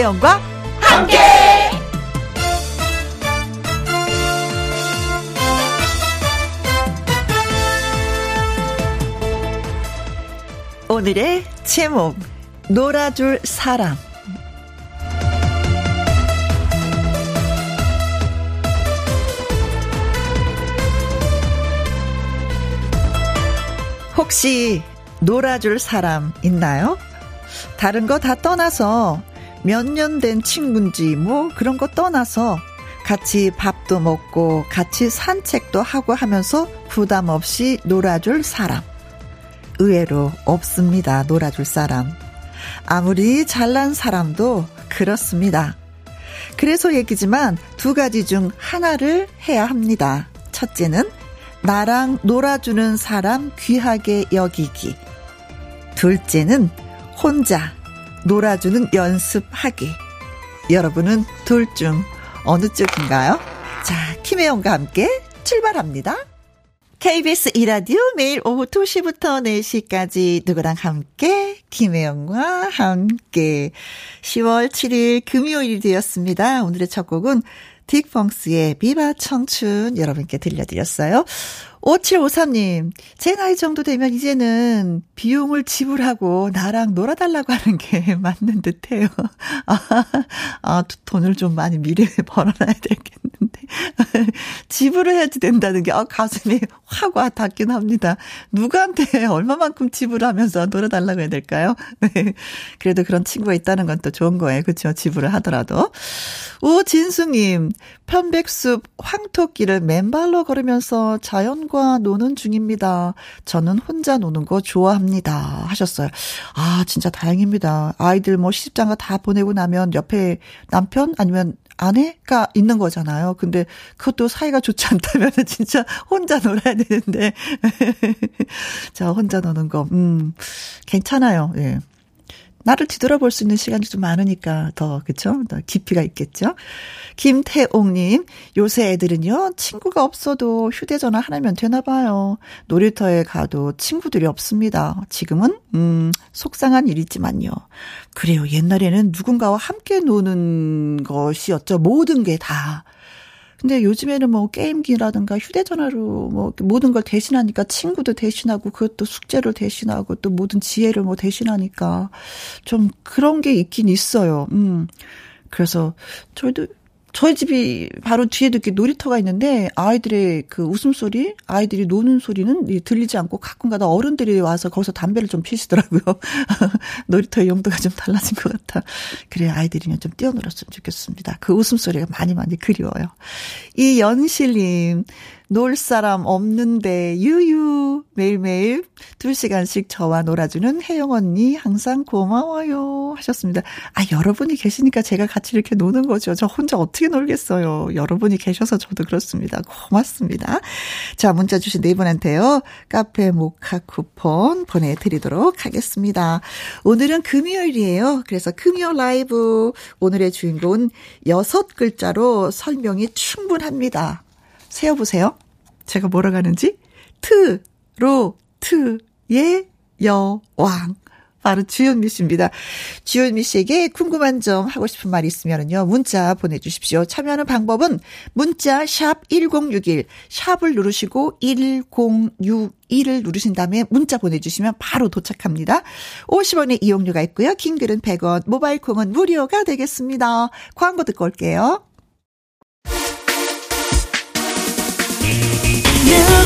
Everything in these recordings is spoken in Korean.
김혜영과 함께. 오늘의 제목 놀아줄 사람 혹시 놀아줄 사람 있나요? 다른 거 다 떠나서 몇 년 된 친구인지 뭐 그런 거 떠나서 같이 밥도 먹고 같이 산책도 하고 하면서 부담 없이 놀아줄 사람. 의외로 없습니다. 놀아줄 사람. 아무리 잘난 사람도 그렇습니다. 그래서 얘기지만 두 가지 중 하나를 해야 합니다. 첫째는 나랑 놀아주는 사람 귀하게 여기기. 둘째는 혼자 놀아주는 연습하기. 여러분은 둘 중 어느 쪽인가요? 자, 김혜영과 함께 출발합니다. KBS 이라디오 매일 오후 2시부터 4시까지 누구랑 함께 김혜영과 함께 10월 7일 금요일이 되었습니다. 오늘의 첫 곡은 딕펑스의 비바 청춘 여러분께 들려드렸어요. 5753님, 제 나이 정도 되면 이제는 비용을 지불하고 나랑 놀아달라고 하는 게 맞는 듯 해요. 아, 아, 돈을 좀 많이 미래에 벌어놔야 되겠는데. 지불을 해야 된다는 게, 아, 가슴이 확 와 닿긴 합니다. 누구한테 얼마만큼 지불하면서 놀아달라고 해야 될까요? 네. 그래도 그런 친구가 있다는 건 또 좋은 거예요. 그렇죠 지불을 하더라도. 오진수님, 편백숲 황토길을 맨발로 걸으면서 자연 과 노는 중입니다. 저는 혼자 노는 거 좋아합니다. 하셨어요. 아, 진짜 다행입니다. 아이들 뭐 시집장가 다 보내고 나면 옆에 남편 아니면 아내가 있는 거잖아요. 근데 그것도 사이가 좋지 않다면 진짜 혼자 놀아야 되는데. 자, 혼자 노는 거, 음, 괜찮아요. 예. 나를 뒤돌아볼 수 있는 시간이 좀 많으니까 더, 그쵸? 더 깊이가 있겠죠? 김태옥님, 요새 애들은요, 친구가 없어도 휴대전화 하나면 되나 봐요. 놀이터에 가도 친구들이 없습니다. 지금은, 음, 속상한 일이지만요. 그래요. 옛날에는 누군가와 함께 노는 것이었죠. 모든 게 다. 근데 요즘에는 뭐 게임기라든가 휴대전화로 뭐 모든 걸 대신하니까 친구도 대신하고 그것도 숙제를 대신하고 또 모든 지혜를 뭐 대신하니까 좀 그런 게 있긴 있어요. 음. 그래서 저희도 저희 집이 바로 뒤에도 이렇게 놀이터가 있는데 아이들의 그 웃음소리, 아이들이 노는 소리는 들리지 않고 가끔가다 어른들이 와서 거기서 담배를 좀 피시더라고요. 놀이터의 용도가 좀 달라진 것 같아. 그래 아이들이면 좀 뛰어놀았으면 좋겠습니다. 그 웃음소리가 많이 많이 그리워요. 이 연실님 놀 사람 없는데 유유 매일매일 2시간씩 저와 놀아주는 혜영 언니 항상 고마워요 하셨습니다. 아 여러분이 계시니까 제가 같이 이렇게 노는 거죠. 저 혼자 어떻게 놀겠어요. 여러분이 계셔서 저도 그렇습니다. 고맙습니다. 자 문자 주신 네 분한테요. 카페 모카 쿠폰 보내드리도록 하겠습니다. 오늘은 금요일이에요. 그래서 금요 라이브 오늘의 주인공은 여섯 글자로 설명이 충분합니다. 세어보세요. 제가 뭐라고 하는지. 트, 로, 트, 예, 여왕. 바로 주현미 씨입니다. 주현미 씨에게 궁금한 점 하고 싶은 말 있으면요. 문자 보내주십시오. 참여하는 방법은 문자 샵 1061, 샵을 누르시고 1061을 누르신 다음에 문자 보내주시면 바로 도착합니다. 50원의 이용료가 있고요. 긴 글은 100원, 모바일 콩은 무료가 되겠습니다. 광고 듣고 올게요.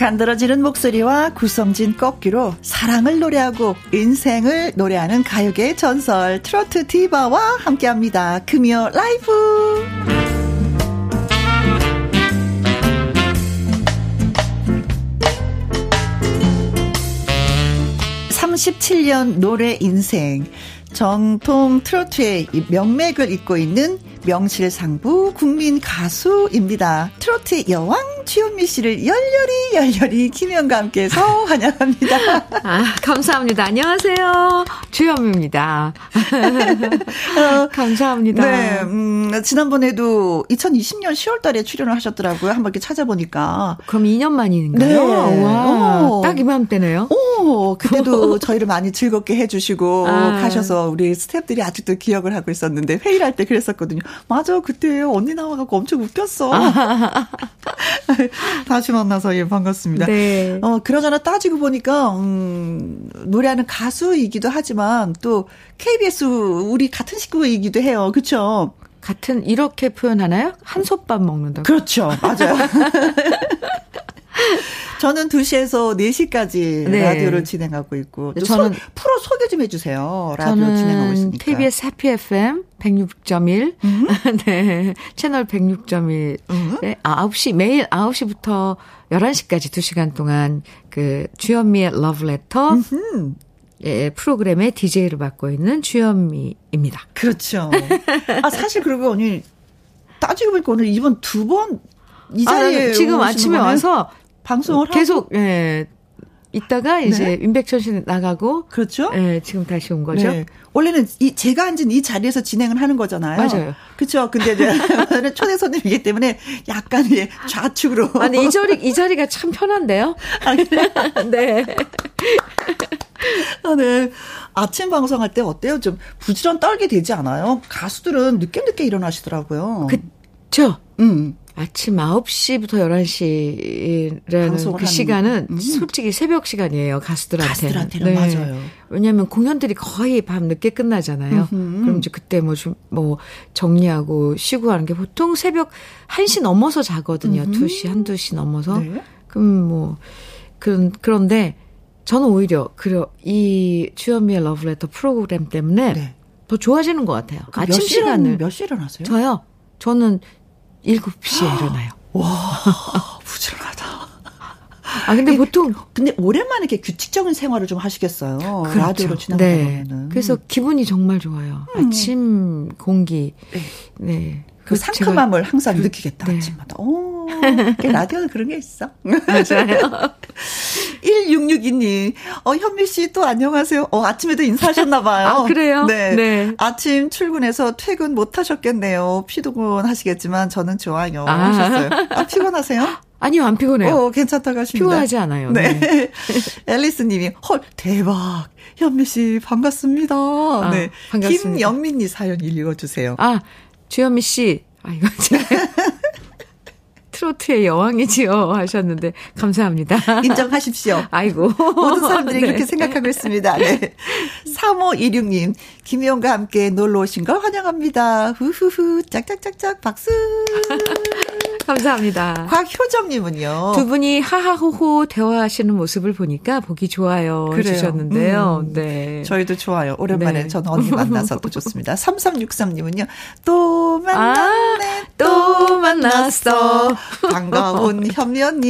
간드러지는 목소리와 구성진 꺾기로 사랑을 노래하고 인생을 노래하는 가요계의 전설 트로트 디바와 함께합니다. 금요 라이브. 37년 노래 인생. 정통 트로트의 명맥을 잇고 있는 명실상부 국민 가수입니다. 트로트의 여왕 주현미 씨를 열렬히 열렬히 김현과 함께해서 환영합니다. 아, 감사합니다. 안녕하세요. 주현미입니다. 어, 감사합니다. 네, 음, 지난번에도 2020년 10월 달에 출연을 하셨더라고요. 한번 이렇게 찾아보니까. 그럼 2년 만인가요? 네. 와, 오. 딱 이맘때네요. 오, 그때도 저희를 많이 즐겁게 해주시고 아. 가셔서 우리 스태프들이 아직도 기억을 하고 있었는데 회의를 할 때 그랬었거든요. 맞아, 그때 언니 나와갖고 엄청 웃겼어. 다시 만나서 예, 반갑습니다. 네. 어, 그러잖아 따지고 보니까, 음, 노래하는 가수이기도 하지만 또 KBS 우리 같은 식구이기도 해요. 그쵸? 같은, 이렇게 표현하나요? 한솥밥 먹는다. 그렇죠. 맞아요. 저는 2시에서 4시까지 네. 라디오를 진행하고 있고 또 저는 소, 프로 소개 좀 해주세요. 라디오 진행하고 있으니까. KBS 해피 FM 106.1 음? 네. 채널 106.1 음? 네. 9시 매일 9시부터 11시까지 2시간 동안 그 주현미의 러브레터 음 예, 프로그램의 DJ를 맡고 있는 주현미입니다. 그렇죠. 아 사실 그리고 언니 따지고 보니까 오늘 이번 두번 이 자리에 아, 지금 아침에 거네? 와서 방송을 계속 하고? 예. 있다가 이제 네. 임백천 씨 나가고 그렇죠? 예, 지금 다시 온 거죠. 네. 원래는 이 제가 앉은 이 자리에서 진행을 하는 거잖아요. 맞아요. 그렇죠. 근데 저는 초대 손님이기 때문에 약간 이 좌측으로. 아니 이 자리 이 자리가 참 편한데요. 아, 네. 아, 네. 아침 방송할 때 어때요? 좀 부지런 떨게 되지 않아요? 가수들은 늦게 늦게 일어나시더라고요. 그쵸. 음. 아침 9시부터 11시라는 그 시간은 음. 솔직히 새벽 시간이에요. 가수들한테는. 가수들한테는 네. 맞아요. 왜냐하면 공연들이 거의 밤 늦게 끝나잖아요. 음흠. 그럼 이제 그때 뭐, 좀, 뭐 정리하고 쉬고 하는 게 보통 새벽 1시 넘어서 자거든요. 음흠. 2시, 한두 시 넘어서. 네. 그럼 뭐 그런 그런데 저는 오히려 그이 주현미의 러브레터 프로그램 때문에 네. 더 좋아지는 것 같아요. 아침 시간을 몇 시에 일어나세요? 저요. 저는 7시에 일어나요. 와, 부지런하다. 아, 근데 보통. 근데 오랜만에 이렇게 규칙적인 생활을 좀 하시겠어요. 그렇죠. 라디오로 지나가면. 네. 그래서 기분이 정말 좋아요. 음. 아침 공기. 네. 네. 그 상큼함을 항상 그, 느끼겠다, 네. 아침마다. 오, 라디오는 그런 게 있어. 맞아요. 1662님, 어, 현미 씨 또 안녕하세요. 어, 아침에도 인사하셨나 봐요. 아, 그래요? 네. 네. 아침 출근해서 퇴근 못 하셨겠네요. 피곤 하시겠지만 저는 좋아요. 아. 하셨어요. 아, 피곤하세요? 아니요, 안 피곤해요. 어, 괜찮다고 하십니다. 피곤하지 않아요. 네. 네. 앨리스 님이, 헐, 대박. 현미 씨, 반갑습니다. 아, 네. 반갑습니다. 김영민 님 사연 읽어주세요. 아, 주현미 씨, 아, 이거 제 트로트의 여왕이지요 하셨는데 감사합니다. 인정하십시오. 아이고. 모든 사람들이 네. 그렇게 생각하고 있습니다. 네. 3526님, 김희영과 함께 놀러 오신 걸 환영합니다. 후후후, 짝짝짝짝 박수. 감사합니다. 곽효정님은요. 두 분이 하하호호 대화하시는 모습을 보니까 보기 좋아요. 그래요. 주셨는데요. 음, 네. 저희도 좋아요. 오랜만에 네. 전 언니 만나서 또 좋습니다. 3363님은요. 또 만났네. 아, 또 만났어. 반가운 현미 언니.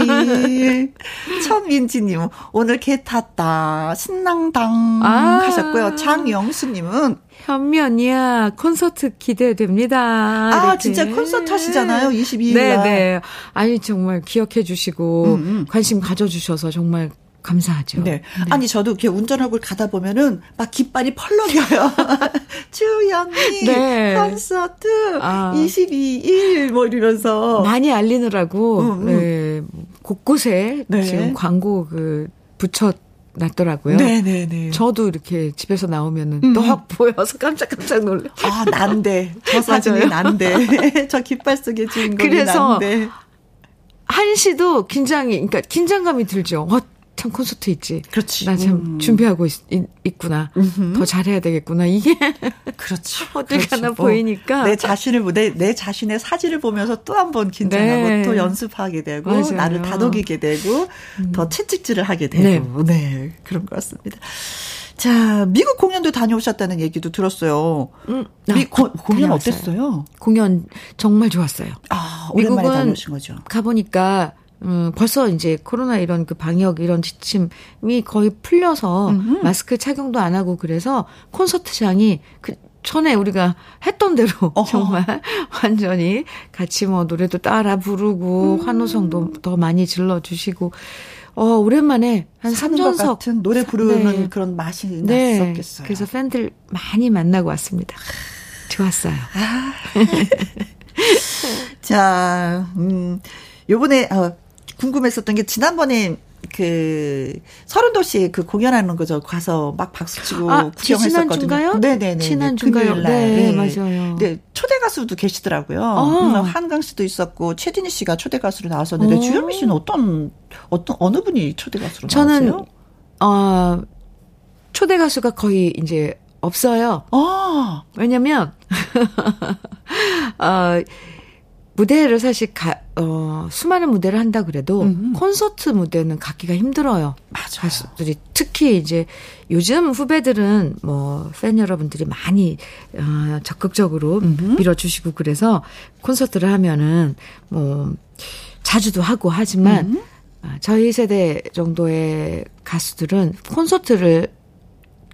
천민지님, 오늘 개 탔다. 신랑당 아. 하셨고요. 장영수님은 현미 언니야, 콘서트 기대됩니다. 아, 이렇게. 진짜 콘서트 하시잖아요, 22일. 네네. 아니, 정말 기억해 주시고, 음, 음. 관심 가져주셔서 정말 감사하죠. 네. 네. 아니, 저도 이렇게 운전하고 가다 보면은 막 깃발이 펄럭여요. 주연미 네. 콘서트 아. 22일 뭐 이러면서. 많이 알리느라고, 음, 음. 네. 곳곳에 네. 지금 광고 그 붙여 났더라고요. 네네네. 저도 이렇게 집에서 나오면은 음. 또확 보여서 깜짝깜짝 놀래. 아, 난데. 저 사진이 난데. 저 깃발 속의 주인공이 그래서 난데. 한 시도 긴장이, 그러니까 긴장감이 들죠. 어, 참 콘서트 있지. 그렇지. 나참 음. 준비하고 있, 있 구나더 잘해야 되겠구나. 이게 그렇죠. 어딜 그렇죠. 가나 뭐 보이니까 내 자신을 내, 내 자신의 사진을 보면서 또 한 번 긴장하고 네. 또 연습하게 되고 맞아요. 나를 다독이게 되고 음. 더 채찍질을 하게 되고 네. 네. 그런 것 같습니다. 자, 미국 공연도 다녀오셨다는 얘기도 들었어요. 음, 아, 미, 고, 공연 어땠어요? 공연 정말 좋았어요. 아, 오랜만에 다녀오신 거죠. 가보니까 음, 벌써 이제 코로나 이런 그 방역 이런 지침이 거의 풀려서 음흠. 마스크 착용도 안 하고 그래서 콘서트장이 그 전에 우리가 했던 대로 어허. 정말 완전히 같이 뭐 노래도 따라 부르고 음. 환호성도 더 많이 질러 주시고 어 오랜만에 한 3전석 같은 노래 부르는 네. 그런 맛이 네. 났었겠어요. 그래서 팬들 많이 만나고 왔습니다. 좋았어요. 아. 자, 음, 요번에, 어, 궁금했었던 게 지난번에 그 서른도시 그 공연하는 거죠. 가서 막 박수 치고 아, 구경했었거든요. 네네네. 지난주인가요? 네, 네, 맞아요. 네, 초대 가수도 계시더라고요. 아. 한강 씨도 있었고 최진희 씨가 초대 가수로 나왔었는데 오. 주현미 씨는 어떤 어떤 어느 분이 초대 가수로 저는, 나왔어요? 어 초대 가수가 거의 이제 없어요. 아. 왜냐면 어 무대를 사실 가, 어, 수많은 무대를 한다 그래도 음. 콘서트 무대는 갖기가 힘들어요. 맞아요. 가수들이 특히 이제 요즘 후배들은 뭐 팬 여러분들이 많이 어, 적극적으로 음. 밀어주시고 그래서 콘서트를 하면은 뭐 자주도 하고 하지만 음. 저희 세대 정도의 가수들은 콘서트를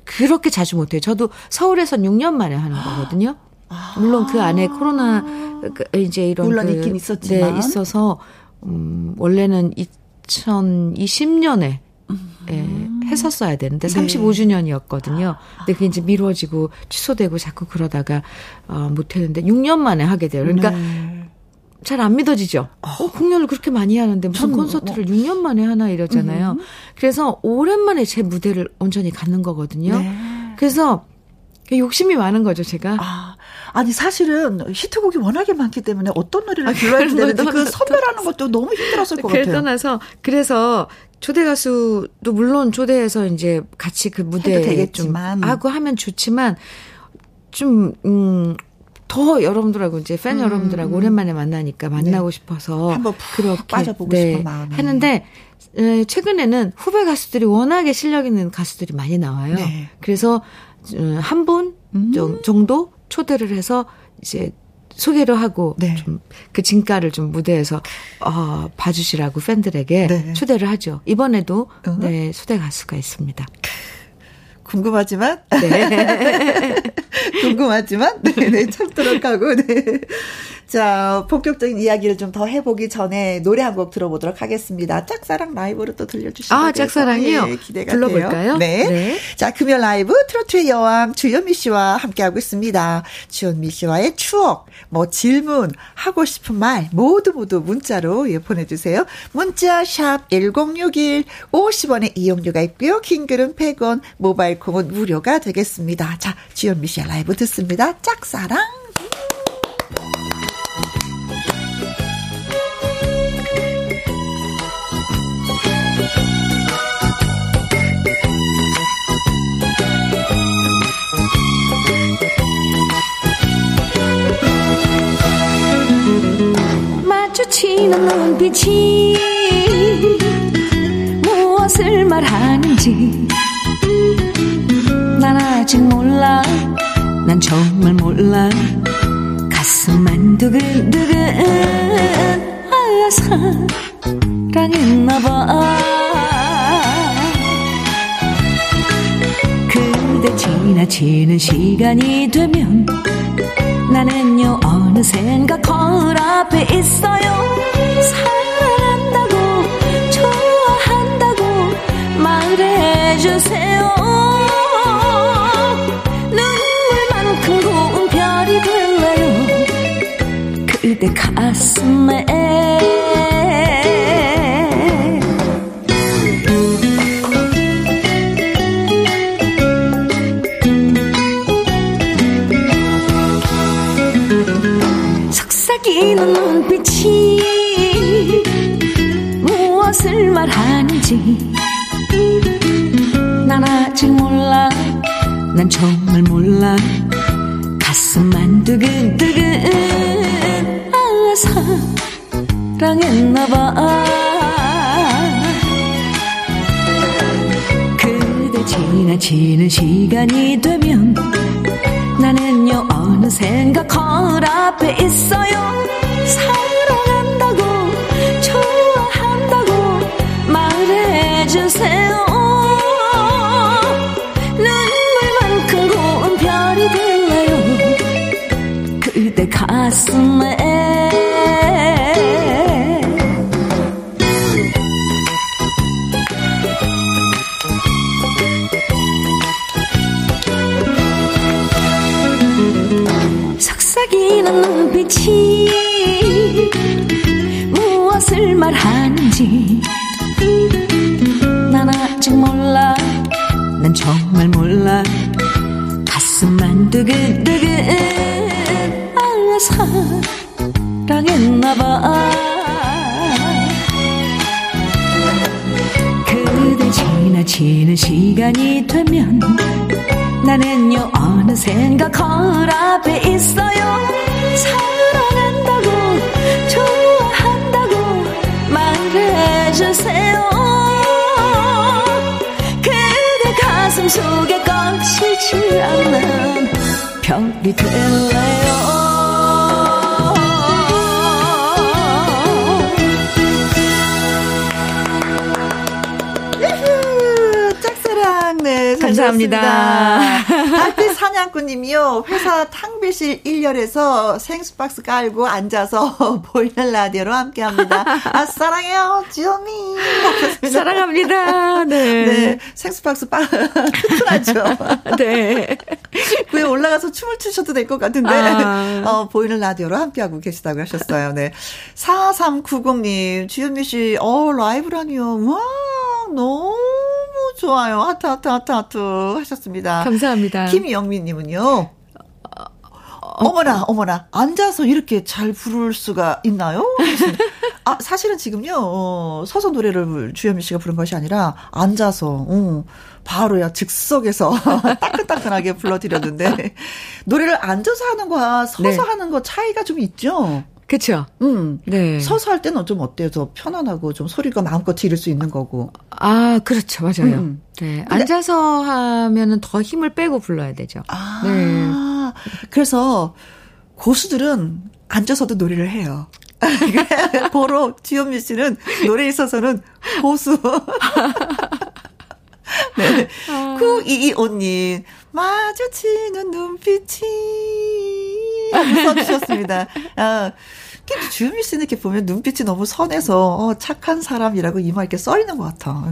그렇게 자주 못해요. 저도 서울에선 6년 만에 하는 거거든요. 물론 그 안에 코로나 그 이제 이런 물론 그, 있긴 있었지만 네, 있어서 음 원래는 2020년에 예, 했었어야 되는데 네. 35주년이었거든요. 근데 그게 이제 미뤄지고 취소되고 자꾸 그러다가 어, 못 했는데 6년 만에 하게 돼요. 그러니까 네. 잘안 믿어지죠. 어. 어, 공연을 그렇게 많이 하는데 무슨 콘서트를 뭐. 6년 만에 하나 이러잖아요. 음. 그래서 오랜만에 제 무대를 온전히 갖는 거거든요. 네. 그래서 욕심이 많은 거죠, 제가. 아, 아니 사실은 히트곡이 워낙에 많기 때문에 어떤 노래를 아, 불러야 되는지 그 선별하는 것도 너무 힘들었을 것 같아요. 떠나서 그래서 초대 가수도 물론 초대해서 이제 같이 그 무대 좀 하고 하면 좋지만 좀 음. 더 여러분들하고 이제 팬 음. 여러분들하고 오랜만에 만나니까 만나고 네. 싶어서 한번 그렇게 빠져보고 네, 싶은 마음이 하는데 에, 최근에는 후배 가수들이 워낙에 실력 있는 가수들이 많이 나와요. 네. 그래서 어, 한분 음. 정도 초대를 해서 이제 소개를 하고 네. 좀그 진가를 좀 무대에서 어 봐주시라고 팬들에게 네. 초대를 하죠. 이번에도 어? 네 초대 가수가 있습니다. 궁금하지만 네. 궁금하지만 네, 네 참도록 하고 네. 자, 본격적인 이야기를 좀 더 해보기 전에 노래 한 곡 들어보도록 하겠습니다. 짝사랑 라이브로 또 들려주시면 아, 짝사랑이요? 네, 기대가 불러볼까요? 네. 네. 자, 금요 라이브 트로트의 여왕 주현미 씨와 함께하고 있습니다. 주현미 씨와의 추억, 뭐 질문, 하고 싶은 말 모두 모두 문자로 예, 보내주세요. 문자 샵 1061, 50원의 이용료가 있고요. 킹글은 100원, 모바일 콩은 무료가 되겠습니다. 자, 주현미 씨의 라이브 듣습니다. 짝사랑. 마주치는 눈빛이 무엇을 말하는지 난 아직 몰라. 난 정말 몰라. 가슴만 두근두근 아 사랑했나봐 그대 지나치는 시간이 되면 나는요 어느샌가 거울 앞에 있어요. 사랑한다고 좋아한다고 말해주세요. 눈물만큼 고운 별이 될래요. 그대 가슴에 말하는지. 난 아직 몰라. 난 정말 몰라. 가슴만 두근두근 아 사랑했나봐. 그대 지나치는 시간이 되면 나는요 어느샌가 거울 앞에 있어요 가슴에 속삭이는 눈빛이 무엇을 말하는 시간이 되면 나는요 어느샌가 거울 앞에 있어요. 사랑한다고 좋아한다고 말해주세요. 그대 가슴 속에 꺼지지 않는 별이 될래요 감사합니다. 달빛 사냥꾼님이요. 회사 탕비실 1열에서 생수박스 깔고 앉아서 보이는 라디오로 함께합니다. 아 사랑해요, 지오미. 사랑합니다. 네. 네, 생수박스 빵 튼튼하죠. 네. 위에 올라가서 춤을 추셔도 될 것 같은데 아. 어, 보이는 라디오로 함께하고 계시다고 하셨어요. 네. 4390님, 지현미 씨, 어 라이브라니요. 와 너무 좋아요. 하트, 하트, 하트, 하트 하셨습니다. 감사합니다. 김영민님은요. 어머나, 어머나, 앉아서 이렇게 잘 부를 수가 있나요? 아, 사실은 지금요, 어, 서서 노래를 주현미 씨가 부른 것이 아니라, 앉아서, 어, 바로야, 즉석에서 따끈따끈하게 불러드렸는데, 노래를 앉아서 하는 거와 서서 네. 하는 거 차이가 좀 있죠? 그쵸. 음. 네. 서서 할 때는 좀 어때요? 더 편안하고 좀 소리가 마음껏 지를 수 있는 거고. 아, 그렇죠. 맞아요. 음. 네. 앉아서 하면은 더 힘을 빼고 불러야 되죠. 아. 네. 그래서 고수들은 앉아서도 노래를 해요. 고로 지현미 씨는 노래에 있어서는 고수. 네. 아. 9225님, 마주치는 눈빛이. 써주셨습니다. 아, 주미 씨는 이렇게 보면 눈빛이 너무 선해서, 어, 착한 사람이라고 이마 이렇게 써 있는 것 같아.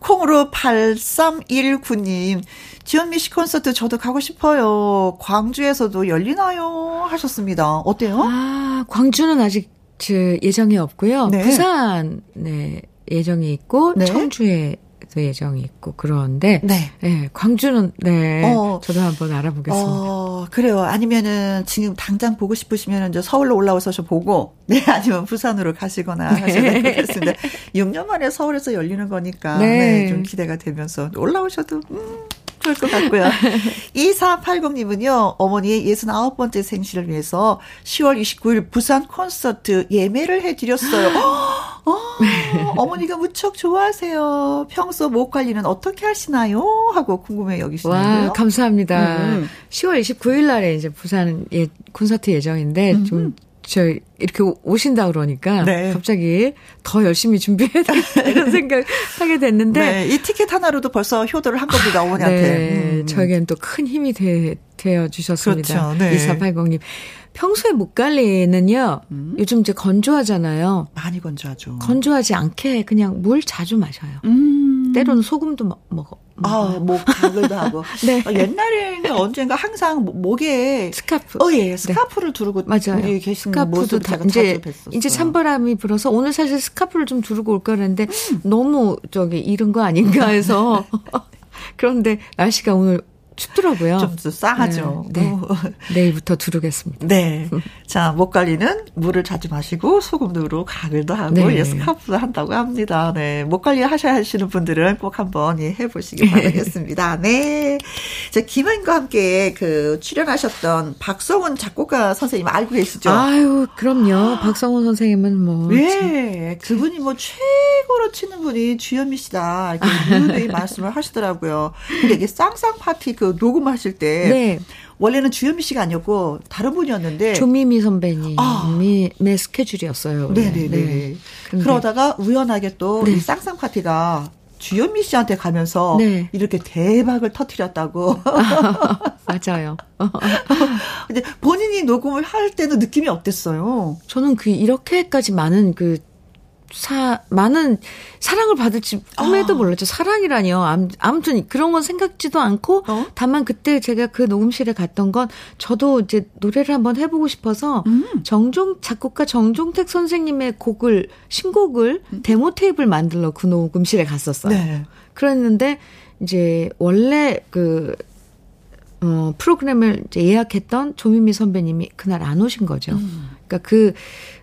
콩으로 8319님, 지현미 씨 콘서트 저도 가고 싶어요. 광주에서도 열리나요? 하셨습니다. 어때요? 아, 광주는 아직 그 예정이 없고요. 네. 부산, 네, 예정이 있고, 네. 청주에 예정이 있고 그런데 네. 네 광주는 네 어, 저도 한번 알아보겠습니다. 어, 그래요. 아니면은 지금 당장 보고 싶으시면은 저 서울로 올라오셔서 보고 네 아니면 부산으로 가시거나 네. 하셔도 되겠습니다. 6년 만에 서울에서 열리는 거니까 네. 네, 좀 기대가 되면서 올라오셔도 음. 좋을 것 같고요. 2480님은요, 어머니의 69번째 생신을 위해서 10월 29일 부산 콘서트 예매를 해드렸어요. 어, 어머니가 무척 좋아하세요. 평소 목 관리는 어떻게 하시나요? 하고 궁금해 여기시는데요. 와, 감사합니다. 음. 10월 29일 날에 이제 부산 예, 콘서트 예정인데 음. 좀저 이렇게 오신다 그러니까 네. 갑자기 더 열심히 준비해야 이런 생각 하게 됐는데 네, 이 티켓 하나로도 벌써 효도를 한 겁니다 어머니한테. 네, 음. 저에겐 또 큰 힘이 되, 되어 주셨습니다. 그렇죠. 네. 2480님. 평소에 목 관리는요. 음. 요즘 이제 건조하잖아요. 많이 건조하죠. 건조하지 않게 그냥 물 자주 마셔요. 음. 때로는 소금도 먹어. 아, 목 가글도 하고. 네. 어, 옛날에는 언젠가 항상 목에 스카프. 어, 예, 네. 스카프를 네. 두르고 맞아요. 계신 스카프도 다 이제 이제 찬바람이 불어서 오늘 사실 스카프를 좀 두르고 올 거랬는데 음. 너무 저기 이른 거 아닌가 해서 그런데 날씨가 오늘 춥더라고요. 좀 싸하죠. 네. 네. 내일부터 두르겠습니다. 네. 자, 목 관리는 물을 자주 마시고 소금으로 가글도 하고 네. 예, 스카프도 한다고 합니다. 네. 목 관리 하셔야 하시는 분들은 꼭 한번 예, 해보시기 바라겠습니다. 네. 자, 김은과 함께 그 출연하셨던 박성훈 작곡가 선생님 알고 계시죠? 아유, 그럼요. 박성훈 선생님은 뭐. 네. 그분이 뭐 최고로 치는 분이 주현미 씨다. 이렇게 늘 말씀을 하시더라고요. 근데 이게 쌍쌍 파티 그 녹음하실 때 네. 원래는 주현미 씨가 아니었고 다른 분이었는데 조미미 선배님이 아. 내 스케줄이었어요. 네네네. 네. 그러다가 우연하게 또이 네. 쌍쌍 파티가 주현미 씨한테 가면서 네. 이렇게 대박을 터트렸다고. 맞아요. 근데 본인이 녹음을 할 때는 느낌이 어땠어요? 저는 그 이렇게까지 많은 그 사, 많은 사랑을 받을지 꿈에도 아. 몰랐죠. 사랑이라니요. 아무튼 그런 건 생각지도 않고, 어? 다만 그때 제가 그 녹음실에 갔던 건 저도 이제 노래를 한번 해보고 싶어서 음. 정종, 작곡가 정종택 선생님의 곡을, 신곡을 음. 데모 테이프를 만들러 그 녹음실에 갔었어요. 네. 그랬는데, 이제 원래 그, 어, 프로그램을 이제 예약했던 조미미 선배님이 그날 안 오신 거죠. 음. 그러니까 그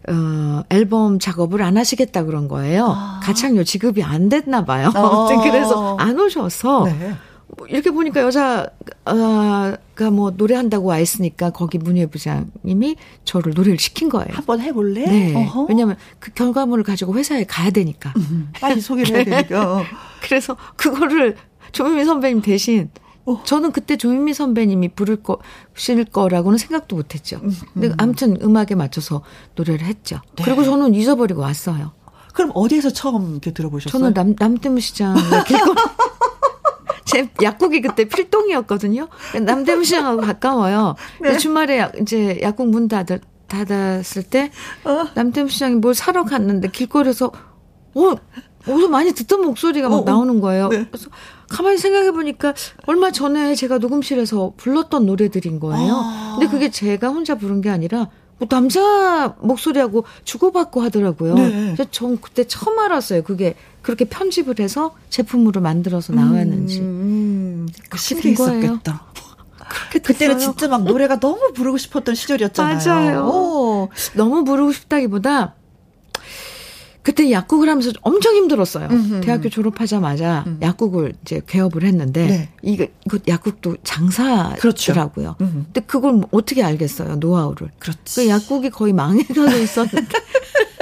어, 앨범 작업을 안 하시겠다 그런 거예요. 아. 가창료 지급이 안 됐나 봐요. 어. 그래서 안 오셔서 네. 뭐 이렇게 보니까 여자가 뭐 노래한다고 와 있으니까 거기 문예 부장님이 저를 노래를 시킨 거예요. 한번 해볼래? 네. 왜냐면 그 결과물을 가지고 회사에 가야 되니까. 음, 빨리 소개를 해야 되니까. 그래서 그거를 조민미 선배님 대신 어. 저는 그때 조민미 선배님이 부를 거, 실 거라고는 생각도 못 했죠. 음, 음. 근데 아무튼 음악에 맞춰서 노래를 했죠. 네. 그리고 저는 잊어버리고 왔어요. 그럼 어디에서 처음 이렇게 들어보셨어요? 저는 남, 남대문 시장 길거리. 제 약국이 그때 필동이었거든요. 남대문 시장하고 가까워요. 네. 주말에 이제 약국 문 닫을, 닫았을 때 어? 남대문 시장에 뭘 사러 갔는데 길거리에서 어, 어디서 많이 듣던 목소리가 막 어, 어. 나오는 거예요. 네. 그래서 가만히 생각해 보니까 얼마 전에 제가 녹음실에서 불렀던 노래들인 거예요. 아. 근데 그게 제가 혼자 부른 게 아니라 뭐 남자 목소리하고 주고받고 하더라고요. 네. 그래서 전 그때 처음 알았어요. 그게 그렇게 편집을 해서 제품으로 만들어서 나왔는지. 음, 그 신기했었겠다. 그렇게 그때는 진짜 막 노래가 너무 부르고 싶었던 시절이었잖아요. 맞아요. 오. 너무 부르고 싶다기보다 그때 약국을 하면서 엄청 힘들었어요. 음흠. 대학교 졸업하자마자 음. 약국을 이제 개업을 했는데 네. 이거 이거 약국도 장사더라고요. 그렇죠. 근데 그걸 어떻게 알겠어요 노하우를. 그렇지. 그 약국이 거의 망해가고 있었는데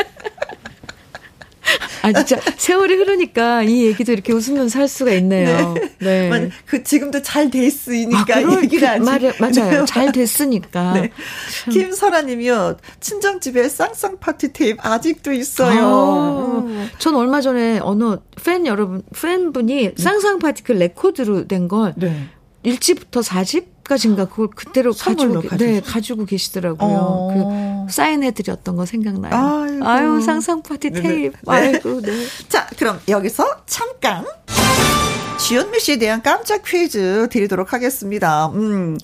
아 진짜 세월이 흐르니까 이 얘기도 이렇게 웃으면서 할 수가 있네요. 네. 네. 그 지금도 잘 됐으니까 아, 얘기를 하지. 말 맞아요. 네. 잘 됐으니까. 네. 김설아님이요. 친정 집에 쌍쌍 파티 테이프 아직도 있어요. 아, 음. 전 얼마 전에 어느 팬 여러분 팬분이 쌍쌍 파티 그 레코드로 된걸 네. 1집부터 4집 까지인가 그걸 그대로 가지고, 가지고 네 가지고 계시더라고요. 어. 그 사인해드렸던 거 생각나요. 아이고. 아유 쌍쌍 파티 테이프. 네. 아이고 네. 자 그럼 여기서 잠깐 지현미 씨에 대한 깜짝 퀴즈 드리도록 하겠습니다. 음.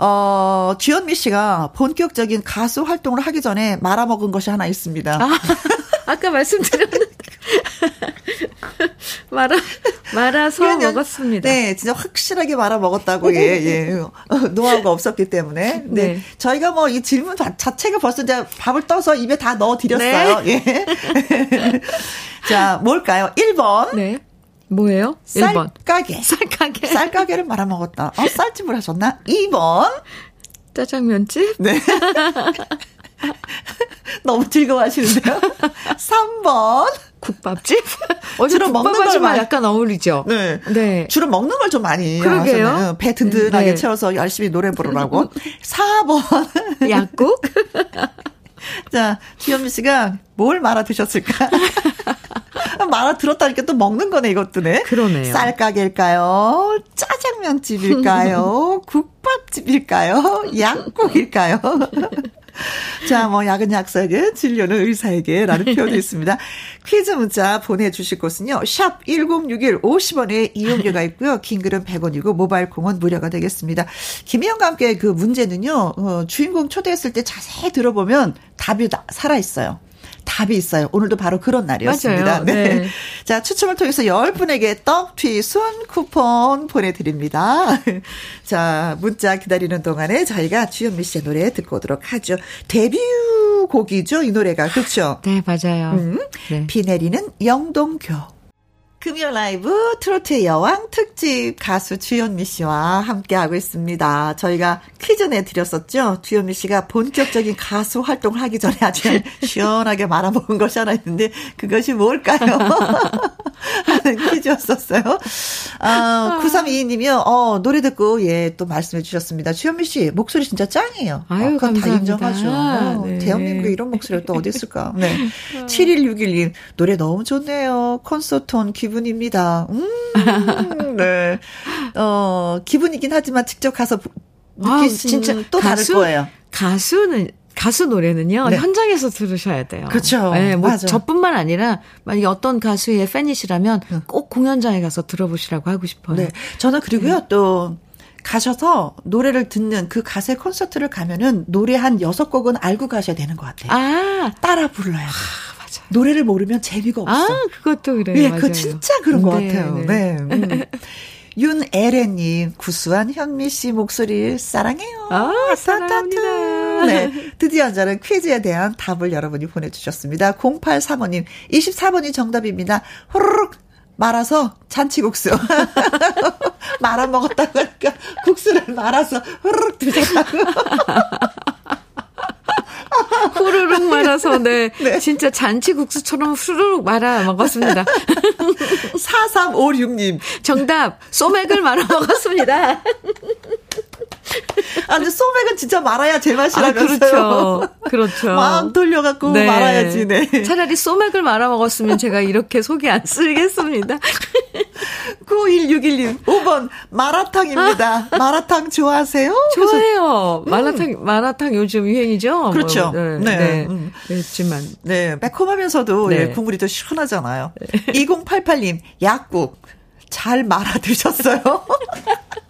어, 주현미 씨가 본격적인 가수 활동을 하기 전에 말아먹은 것이 하나 있습니다. 아, 아까 말씀드렸는데. 말아, 말아서 먹었습니다. 네, 진짜 확실하게 말아 먹었다고, 예, 예. 어, 노하우가 없었기 때문에. 네. 네. 저희가 뭐 이 질문 자체가 벌써 이제 밥을 떠서 입에 다 넣어 드렸어요. 네. 예. 자, 뭘까요? 1번. 네. 뭐예요? 1번. 쌀가게. 쌀가게. 쌀가게를 말아먹었다. 어, 쌀집을 하셨나? 2번. 짜장면집? 네. 너무 즐거워하시는데요. 3번. 국밥집? 어, 주로 먹는 걸 많이 약간 어울리죠. 네. 네. 주로 먹는 걸 좀 많이 그러게요. 하잖아요. 배 든든하게 네. 채워서 열심히 노래 부르라고. 4번. 약국? 자, 주현미 씨가 뭘 말아 드셨을까? 말아 들었다니까 또 먹는 거네, 이것도네. 그러네요. 쌀가게일까요? 짜장면집일까요? 국밥집일까요? 약국일까요? 자, 뭐, 약은 약사에게, 진료는 의사에게, 라는 표현이 있습니다. 퀴즈 문자 보내주실 곳은요, 샵 1061, 50원의 이용료가 있고요. 긴 글은 100원이고, 모바일 콩은 무료가 되겠습니다. 김희영과 함께 그 문제는요, 어, 주인공 초대했을 때 자세히 들어보면 답이 살아있어요. 답이 있어요. 오늘도 바로 그런 날이었습니다. 맞아요. 네. 네. 자, 추첨을 통해서 10분에게 떡 튀순 쿠폰 보내드립니다. 자, 문자 기다리는 동안에 저희가 주현미 씨의 노래 듣고 오도록 하죠. 데뷔 곡이죠, 이 노래가. 그렇죠? 네, 맞아요. 음, 네. 비 내리는 영동교. 금요 라이브 트로트의 여왕 특집 가수 주현미 씨와 함께하고 있습니다. 저희가 퀴즈 내드렸었죠. 주현미 씨가 본격적인 가수 활동을 하기 전에 아주 시원하게 말아먹은 것이 하나 있는데 그것이 뭘까요? 하는 퀴즈였었어요. 아, 9322님이요. 어, 노래 듣고 예, 또 말씀해 주셨습니다. 주현미 씨 목소리 진짜 짱이에요. 아유, 어, 그건 감사합니다. 다 인정하죠. 네. 대한민국에 이런 목소리가 또 어디 있을까? 네. 7161님 노래 너무 좋네요. 콘서트 온 기. 기분입니다. 음, 네. 어, 기분이긴 하지만 직접 가서 느끼시는 아, 진짜 또 가수, 다를 거예요. 가수는 가수 노래는요 네. 현장에서 들으셔야 돼요. 그렇죠. 네, 뭐 맞아. 저뿐만 아니라 만약에 어떤 가수의 팬이시라면 응. 꼭 공연장에 가서 들어보시라고 하고 싶어요. 네, 저는 그리고요 네. 또 가셔서 노래를 듣는 그 가수의 콘서트를 가면은 노래 한 여섯 곡은 알고 가셔야 되는 것 같아요. 아 따라 불러야 돼. 아, 맞아. 노래를 모르면 재미가 없어. 아 그것도 그래요. 예, 그 진짜 그런 것 네, 같아요. 네. 네. 음. 윤에레님, 구수한 현미 씨 목소리 사랑해요. 아, 사랑합니다. 네. 드디어 저는 퀴즈에 대한 답을 여러분이 보내주셨습니다. 0835님, 24번이 정답입니다. 호로록 말아서 잔치국수. 말아 먹었다고 하니까 국수를 말아서 호로록 드셨다고. 후루룩 말아서, 네. 네. 진짜 잔치국수처럼 후루룩 말아 먹었습니다. 4356님. 정답, 소맥을 말아 먹었습니다. 아, 근데 소맥은 진짜 말아야 제맛이라면서요. 아, 그렇죠. 그렇죠. 막 돌려갖고 네. 말아야지, 네. 차라리 소맥을 말아 먹었으면 제가 이렇게 속이 안 쓰겠습니다. 9161님, 5번, 마라탕입니다. 마라탕 좋아하세요? 좋아해요. 음. 마라탕, 마라탕 요즘 유행이죠? 뭐, 그렇죠. 뭐, 네. 네. 네. 음. 그렇지만. 네. 매콤하면서도 네. 예, 국물이 더 시원하잖아요. 네. 2088님, 약국. 잘 말아 드셨어요?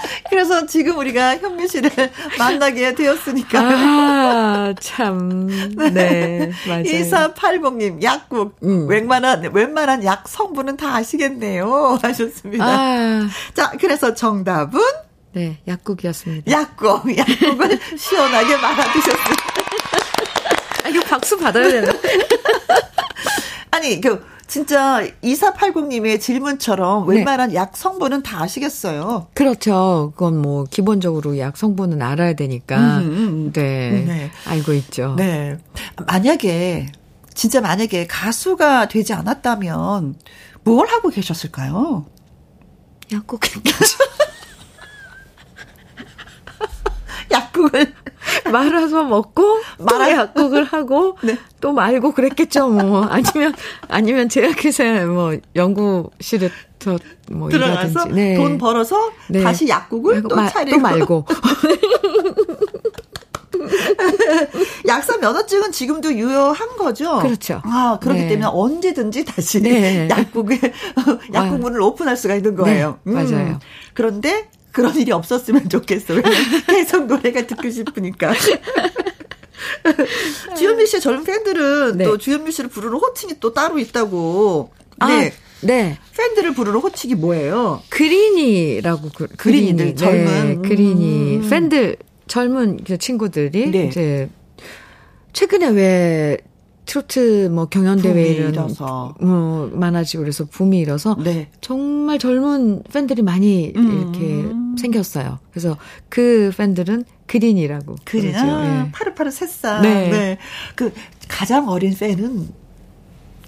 그래서 지금 우리가 현미 씨를 만나게 되었으니까. 아, 참. 네. 맞아요. 2480님, 약국. 음. 웬만한, 웬만한 약 성분은 다 아시겠네요. 하셨습니다. 아. 자, 그래서 정답은? 네, 약국이었습니다. 약국. 약국을 시원하게 말아 드셨습니다. 아, 이거 박수 받아야 되나? 아니, 그, 진짜 2480님의 질문처럼 네. 웬만한 네. 약 성분은 다 아시겠어요. 그렇죠. 그건 뭐 기본적으로 약 성분은 알아야 되니까. 음, 음. 음. 네. 네. 알고 있죠. 네. 만약에 진짜 만약에 가수가 되지 않았다면 뭘 하고 계셨을까요? 약국 약국을 말아서 먹고 말아 약국을 하고 네. 또 말고 그랬겠죠 뭐 아니면 아니면 제약회사 뭐 연구실에 뭐 들어가서 네. 돈 벌어서 네. 다시 약국을 또 마, 차리고 또 말고 약사 면허증은 지금도 유효한 거죠? 그렇죠. 아, 그렇기 네. 때문에 언제든지 다시 네. 약국에 약국문을 오픈할 수가 있는 거예요. 네, 맞아요. 음. 그런데 그런 일이 없었으면 좋겠어요. 계속 노래가 듣고 싶으니까. 주현미 씨의 젊은 팬들은 네. 또 주현미 씨를 부르는 호칭이 또 따로 있다고. 아, 네. 네. 팬들을 부르는 호칭이 뭐예요? 그린이라고 그, 그린이들 네, 젊은 그린이 음. 팬들 젊은 친구들이 네. 이제 최근에 왜 트로트 뭐 경연 대회는 뭐 많아지고 그래서 붐이 일어서 네. 정말 젊은 팬들이 많이 음. 이렇게 생겼어요. 그래서 그 팬들은 그린이라고 그린 그러죠. 아, 네. 파르파르 새싹. 네. 네. 그 가장 어린 팬은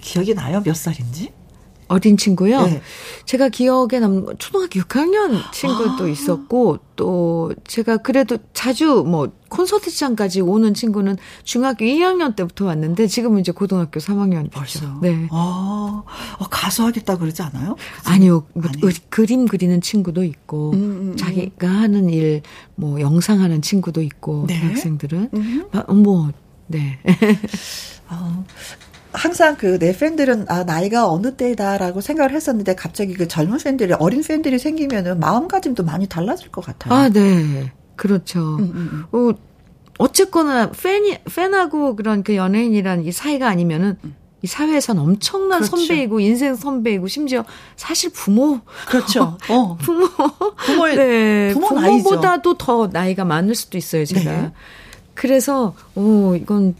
기억이 나요? 몇 살인지? 어린 친구요. 네. 제가 기억에 남 초등학교 6학년 친구도 아. 있었고 또 제가 그래도 자주 뭐 콘서트장까지 오는 친구는 중학교 2학년 때부터 왔는데 지금은 이제 고등학교 3학년 벌써. 네. 아, 어, 가수 하겠다 그러지 않아요? 아니요. 뭐, 아니. 그림 그리는 친구도 있고 음, 음, 음. 자기가 하는 일 뭐 영상하는 친구도 있고 네? 학생들은 음. 뭐 네. 어, 항상 그 내 팬들은 아 나이가 어느 때다라고 생각을 했었는데 갑자기 그 젊은 팬들이 어린 팬들이 생기면은 마음가짐도 많이 달라질 것 같아요. 아, 네. 그렇죠. 음, 음, 음. 어, 어쨌거나 팬이 팬하고 그런 그 연예인이란 이 사이가 아니면은 음. 이 사회에선 엄청난 그렇죠. 선배이고 인생 선배이고 심지어 사실 부모 그렇죠. 어. 부모 부모의 네, 부모 부모보다도 더 나이가 많을 수도 있어요, 제가. 네. 그래서 오 이건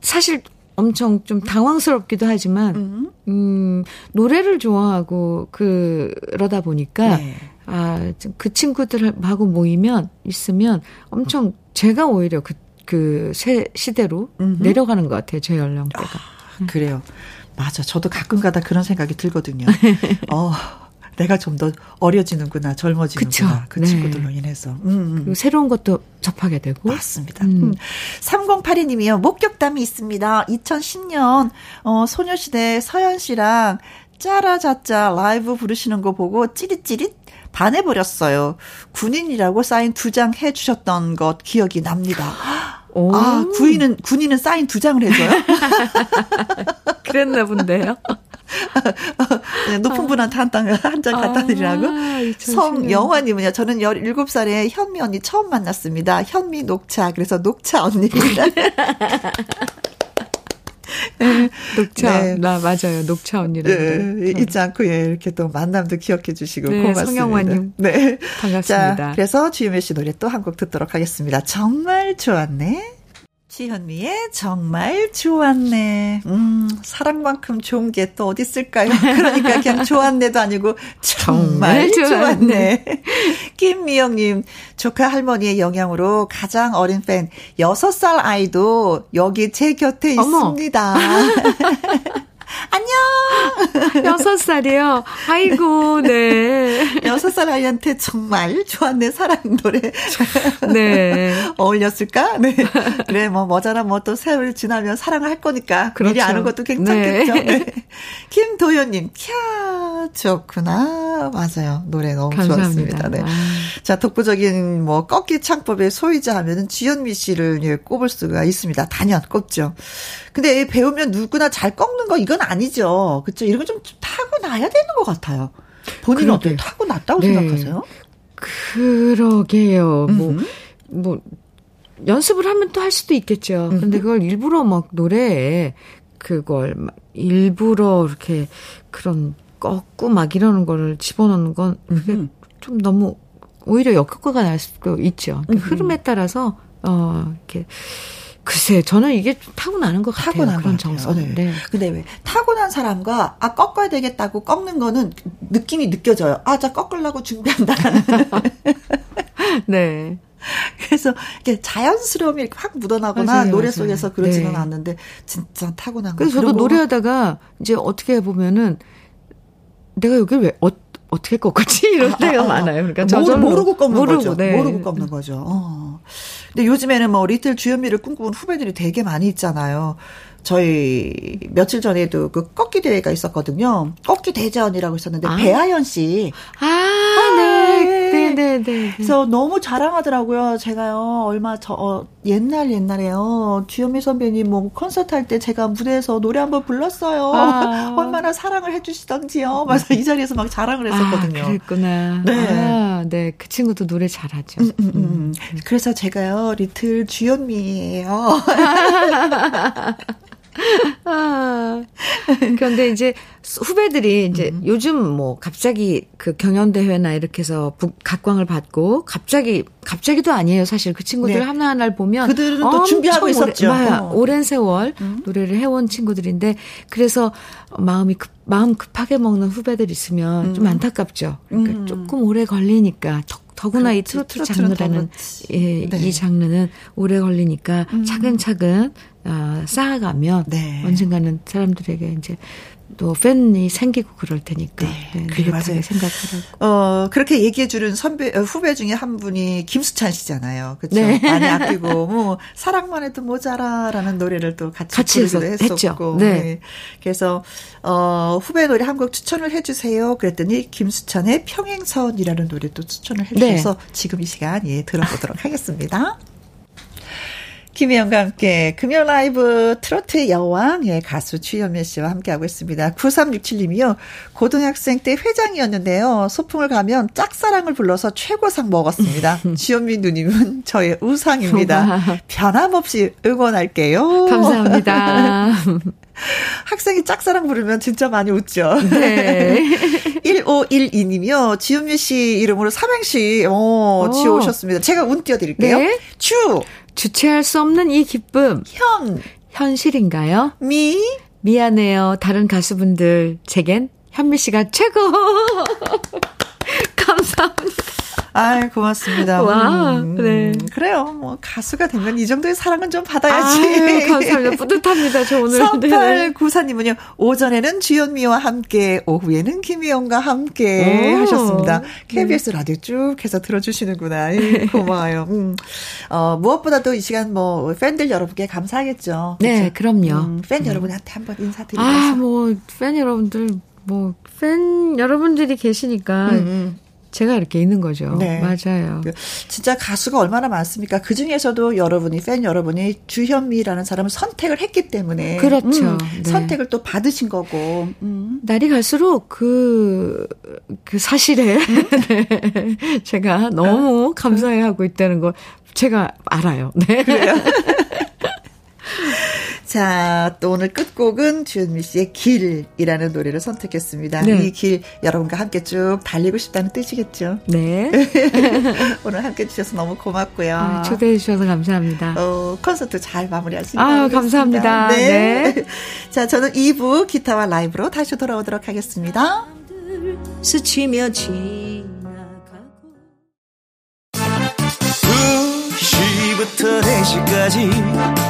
사실 엄청 좀 당황스럽기도 하지만 음, 음 노래를 좋아하고 그러다 보니까 네. 아 그 친구들하고 모이면 있으면 엄청 제가 오히려 그그 시대로 음흠. 내려가는 것 같아요 제 연령대가. 아, 그래요. 맞아. 저도 가끔가다 그런 생각이 들거든요. 어 내가 좀 더 어려지는구나, 젊어지는구나. 그쵸? 그 네. 친구들로 인해서. 음, 음. 새로운 것도 접하게 되고. 맞습니다. 음. 3082님이요. 목격담이 있습니다. 2010년, 어, 소녀시대 서현 씨랑 짜라자짜 라이브 부르시는 거 보고 찌릿찌릿 반해버렸어요. 군인이라고 사인 두 장 해주셨던 것 기억이 납니다. 오. 아, 군인은, 군인은 사인 두 장을 해줘요? 그랬나 본데요. 네, 높은 분한테 한 장, 한장 갖다 드리라고. 아, 성영화님은요, 저는 17살에 현미 언니 처음 만났습니다. 현미 녹차. 그래서 녹차 언니입니다. 네. 녹차, 네. 나 맞아요. 녹차 언니라고. 네, 잊지 않고, 예, 이렇게 또 만남도 기억해 주시고 네, 고맙습니다. 성영화님. 네. 반갑습니다. 자, 그래서 주유미 씨 노래 또 한 곡 듣도록 하겠습니다. 정말 좋았네. 지현미의 정말 좋았네. 음, 사랑만큼 좋은 게 또 어디 있을까요? 그러니까 그냥 좋았네도 아니고 정말, 정말 좋았네. 김미영님, 조카 할머니의 영향으로 가장 어린 팬 6살 아이도 여기 제 곁에 있습니다. 안녕! 여섯 살이요? 아이고, 네. 여섯 살 아이한테 정말 좋았네, 사랑 노래. 네. 어울렸을까? 네. 그래, 뭐, 머자나 뭐또 세월 지나면 사랑을 할 거니까. 그렇죠. 미리 아는 것도 괜찮겠죠. 네. 네. 김도현님, 캬, 좋구나. 맞아요. 노래 너무 감사합니다. 좋았습니다. 네. 아. 자, 독보적인 뭐, 꺾기 창법의 소유자 하면은 주현미 씨를 예, 꼽을 수가 있습니다. 단연 꼽죠. 근데 배우면 누구나 잘 꺾는 거 이건 아니죠. 그렇죠? 이런 건 좀 타고나야 되는 것 같아요. 본인은 어떻게 타고났다고 네. 생각하세요? 그러게요. 뭐, 뭐, 연습을 하면 또 할 수도 있겠죠. 근데 그걸 일부러 막 노래에 그걸 막 일부러 이렇게 그런 꺾고 막 이러는 거를 집어넣는 건 그게 좀 너무 오히려 역효과가 날 수도 있죠. 그 흐름에 따라서 어 이렇게 글쎄, 저는 이게 타고나는 것 같아요. 타고난 그런 정서. 네. 네. 근데 왜 타고난 사람과 아 꺾어야 되겠다고 꺾는 거는 느낌이 느껴져요. 아, 자 꺾으려고 준비한다. 네. 그래서 이게 자연스러움이 확 묻어나거나 맞아요, 노래 맞아요. 속에서 그러지는 네. 않는데 진짜 타고난 거. 그래서 저도 노래하다가 이제 어떻게 보면은 내가 여기 왜 어, 어떻게 꺾었지 이런 아, 때가 아, 아, 많아요. 그러니까 저절로 모르고 꺾는 모르고, 거죠. 네. 모르고 꺾는 거죠. 어. 근데 요즘에는 뭐 리틀 주현미를 꿈꾸는 후배들이 되게 많이 있잖아요. 저희 며칠 전에도 그 꺾기 대회가 있었거든요. 꺾기 대전이라고 있었는데 아. 배아연 씨. 아, 아 네. 네. 네, 네, 네. 그래서 너무 자랑하더라고요. 제가요. 얼마 저 어, 옛날 옛날에요. 주현미 선배님 뭐 콘서트 할 때 제가 무대에서 노래 한번 불렀어요. 아. 얼마나 사랑을 해 주시던지요. 맞아. 이 자리에서 막 자랑을 했었거든요. 아, 그랬구나. 네. 아, 네. 그 친구도 노래 잘하죠. 음, 음, 음. 음. 그래서 제가요. 리틀 주현미예요. 아, 그런데 이제 후배들이 이제 음. 요즘 뭐 갑자기 그 경연대회나 이렇게 해서 각광을 받고 갑자기, 갑자기도 아니에요. 사실 그 친구들 네. 하나하나를 보면. 그들은 또 준비하고 오래, 있었죠. 어. 오랜 세월 음. 노래를 해온 친구들인데 그래서 마음이 급, 마음 급하게 먹는 후배들 있으면 음. 좀 안타깝죠. 그러니까 음. 조금 오래 걸리니까 더구나 그렇지, 이 트로트 장르라는 예, 네. 이 장르는 오래 걸리니까 음. 차근차근 어, 쌓아가면 네. 언젠가는 사람들에게 이제 또 팬이 생기고 그럴 테니까. 네, 네 그게 맞아요. 생각하라고. 어, 그렇게 얘기해 주는 선배 어, 후배 중에 한 분이 김수찬 씨잖아요. 그렇죠? 네. 많이 아끼고 뭐 사랑만 해도 모자라라는 노래를 또 같이, 같이 부르기도 했었고. 네. 네. 그래서 어, 후배 노래 한 곡 추천을 해 주세요. 그랬더니 김수찬의 평행선이라는 노래 도 추천을 해 주셔서 네. 지금 이 시간 예 들어보도록 하겠습니다. 김혜영과 함께 금요 라이브 트로트 여왕 의 가수 주현미 씨와 함께하고 있습니다. 9367님이요. 고등학생 때 회장이었는데요. 소풍을 가면 짝사랑을 불러서 최고상 먹었습니다. 주현미 누님은 저의 우상입니다. 변함없이 응원할게요. 감사합니다. 학생이 짝사랑 부르면 진짜 많이 웃죠. 네. 1512님이요. 지은미 씨 이름으로 삼행시, 어, 지어 오셨습니다. 제가 운 띄워드릴게요. 네. 주. 주체할 수 없는 이 기쁨. 현. 현실인가요? 미. 미안해요. 다른 가수분들. 제겐 현미 씨가 최고. 감사합니다. 아 고맙습니다. 와, 음, 네. 그래요. 뭐, 가수가 되면 이 정도의 사랑은 좀 받아야지. 아유, 감사합니다. 뿌듯합니다. 저 오늘. 3894님은요, 오전에는 주현미와 함께, 오후에는 김희영과 함께 오, 하셨습니다. KBS 네. 라디오 쭉 해서 들어주시는구나. 예, 고마워요. 음. 어, 무엇보다도 이 시간 뭐, 팬들 여러분께 감사하겠죠. 네, 그렇죠? 그럼요. 음, 팬 네. 여러분한테 한번 인사드리면서. 아, 뭐, 팬 여러분들 뭐, 팬 여러분들이 계시니까 음, 음. 제가 이렇게 있는 거죠. 네. 맞아요. 그 진짜 가수가 얼마나 많습니까? 그 중에서도 여러분이, 팬 여러분이 주현미라는 사람을 선택을 했기 때문에. 그렇죠. 음, 네. 선택을 또 받으신 거고. 음. 날이 갈수록 그, 그 사실에 네. 제가 너무 감사해 하고 있다는 걸 제가 알아요. 네. 그래요? 자, 또 오늘 끝곡은 주현미 씨의 길이라는 노래를 선택했습니다. 네. 이길 여러분과 함께 쭉 달리고 싶다는 뜻이겠죠. 네. 오늘 함께 해주셔서 너무 고맙고요. 아, 초대해 주셔서 감사합니다. 어, 콘서트 잘 마무리하시길 아, 감사합니다. 네. 네. 자, 저는 2부 기타와 라이브로 다시 돌아오도록 하겠습니다. 스치며 지나가고 2시부터 4시까지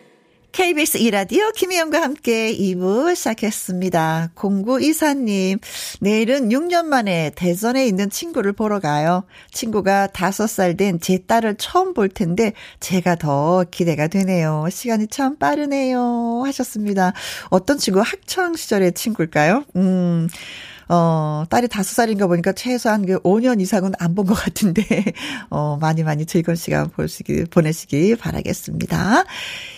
KBS 이라디오 김희영과 함께 2부 시작했습니다. 0924님, 내일은 6년 만에 대전에 있는 친구를 보러 가요. 친구가 5살 된 제 딸을 처음 볼 텐데 제가 더 기대가 되네요. 시간이 참 빠르네요. 하셨습니다. 어떤 친구 학창 시절의 친구일까요? 음. 어, 딸이 다섯 살인가 보니까 최소한 그 5년 이상은 안 본 것 같은데, 어, 많이 많이 즐거운 시간 보시기, 보내시기 바라겠습니다.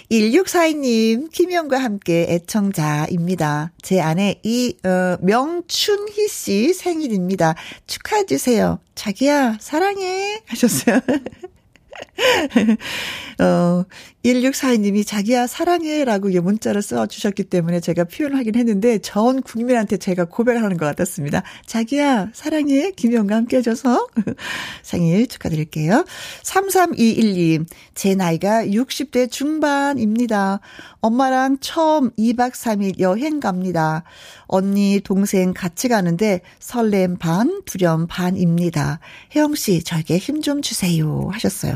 1642님, 김희영과 함께 애청자입니다. 제 아내 이, 어, 명춘희 씨 생일입니다. 축하해주세요. 자기야, 사랑해. 하셨어요. 어, 1642님이 자기야 사랑해라고 문자를 써주셨기 때문에 제가 표현을 하긴 했는데 전 국민한테 제가 고백하는 것 같았습니다. 자기야 사랑해 김영과 함께 해줘서 생일 축하드릴게요. 33212님 제 나이가 60대 중반입니다. 엄마랑 처음 2박 3일 여행 갑니다. 언니, 동생 같이 가는데 설렘 반, 두려움 반입니다. 혜영 씨, 저에게 힘 좀 주세요. 하셨어요.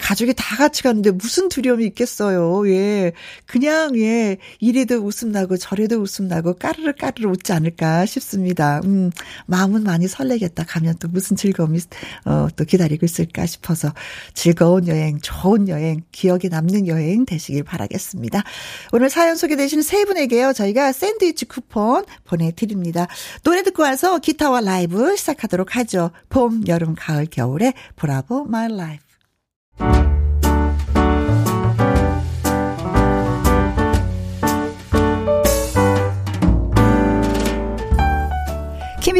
가족이 다 같이 가는데 무슨 두려움이 있겠어요. 예. 그냥, 예. 이래도 웃음 나고 저래도 웃음 나고 까르르 까르르 웃지 않을까 싶습니다. 음, 마음은 많이 설레겠다. 가면 또 무슨 즐거움이, 어, 또 기다리고 있을까 싶어서 즐거운 여행, 좋은 여행, 기억에 남는 여행 되시길 바라겠습니다. 오늘 사연 소개되신 세 분에게요. 저희가 샌드위치 쿠폰 보내드립니다. 노래 듣고 와서 기타와 라이브 시작하도록 하죠. 봄, 여름, 가을, 겨울의 Bravo My Life.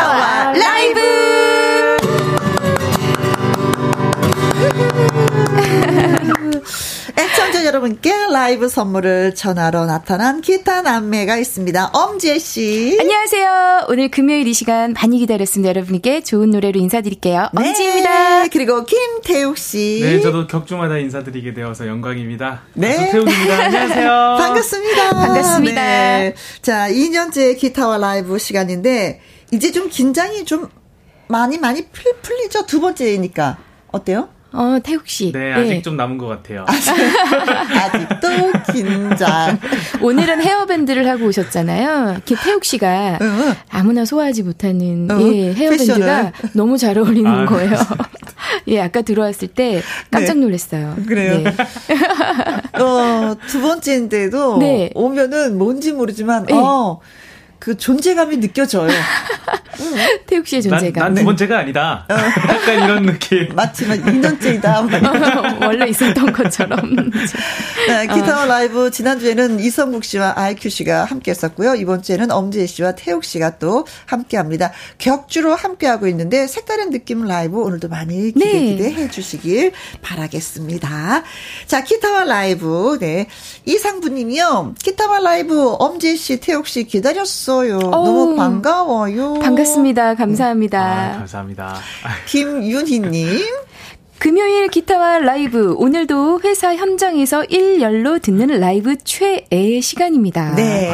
기타와 라이브! 애청자 여러분께 라이브 선물을 전하러 나타난 기타 남매가 있습니다. 엄지혜 씨. 안녕하세요. 오늘 금요일 이 시간 많이 기다렸습니다. 여러분께 좋은 노래로 인사드릴게요. 네. 엄지입니다. 그리고 김태욱 씨. 네, 저도 격주마다 인사드리게 되어서 영광입니다. 네. 아, 태욱입니다. 안녕하세요. 반갑습니다. 반갑습니다. 네. 자, 2년째 기타와 라이브 시간인데 이제 좀 긴장이 좀 많이 많이 풀리죠. 두 번째니까. 어때요? 어, 태욱 씨. 네, 아직 네. 좀 남은 것 같아요. 아직도 긴장. 오늘은 헤어밴드를 하고 오셨잖아요. 이렇게 태욱 씨가 응. 아무나 소화하지 못하는 응. 예, 헤어밴드가 패션을. 너무 잘 어울리는 아, 거예요. 예, 아까 들어왔을 때 깜짝 네. 놀랐어요. 네. 그래요. 네. 어, 두 번째인데도 네. 오면은 뭔지 모르지만 네. 어, 그 존재감이 느껴져요. 태욱 씨의 존재감. 난 두 번째가 아니다. 어. 약간 이런 느낌. 맞지만 2년째이다. 원래 있었던 것처럼. 네, 기타 어. 라이브 지난주에는 이성국 씨와 아이큐 씨가 함께 했었고요. 이번 주에는 엄지혜 씨와 태욱 씨가 또 함께 합니다. 격주로 함께 하고 있는데 색다른 느낌 라이브 오늘도 많이 기대 네. 기대해 주시길 바라겠습니다. 자, 기타와 라이브. 네. 이상부 님이요. 기타와 라이브 엄지혜 씨, 태욱 씨 기다렸어 오셨어요. 오, 너무 반가워요. 반갑습니다. 감사합니다. 아, 감사합니다. 김윤희님. 금요일 기타와 라이브 오늘도 회사 현장에서 1열로 듣는 라이브 최애 시간입니다. 네.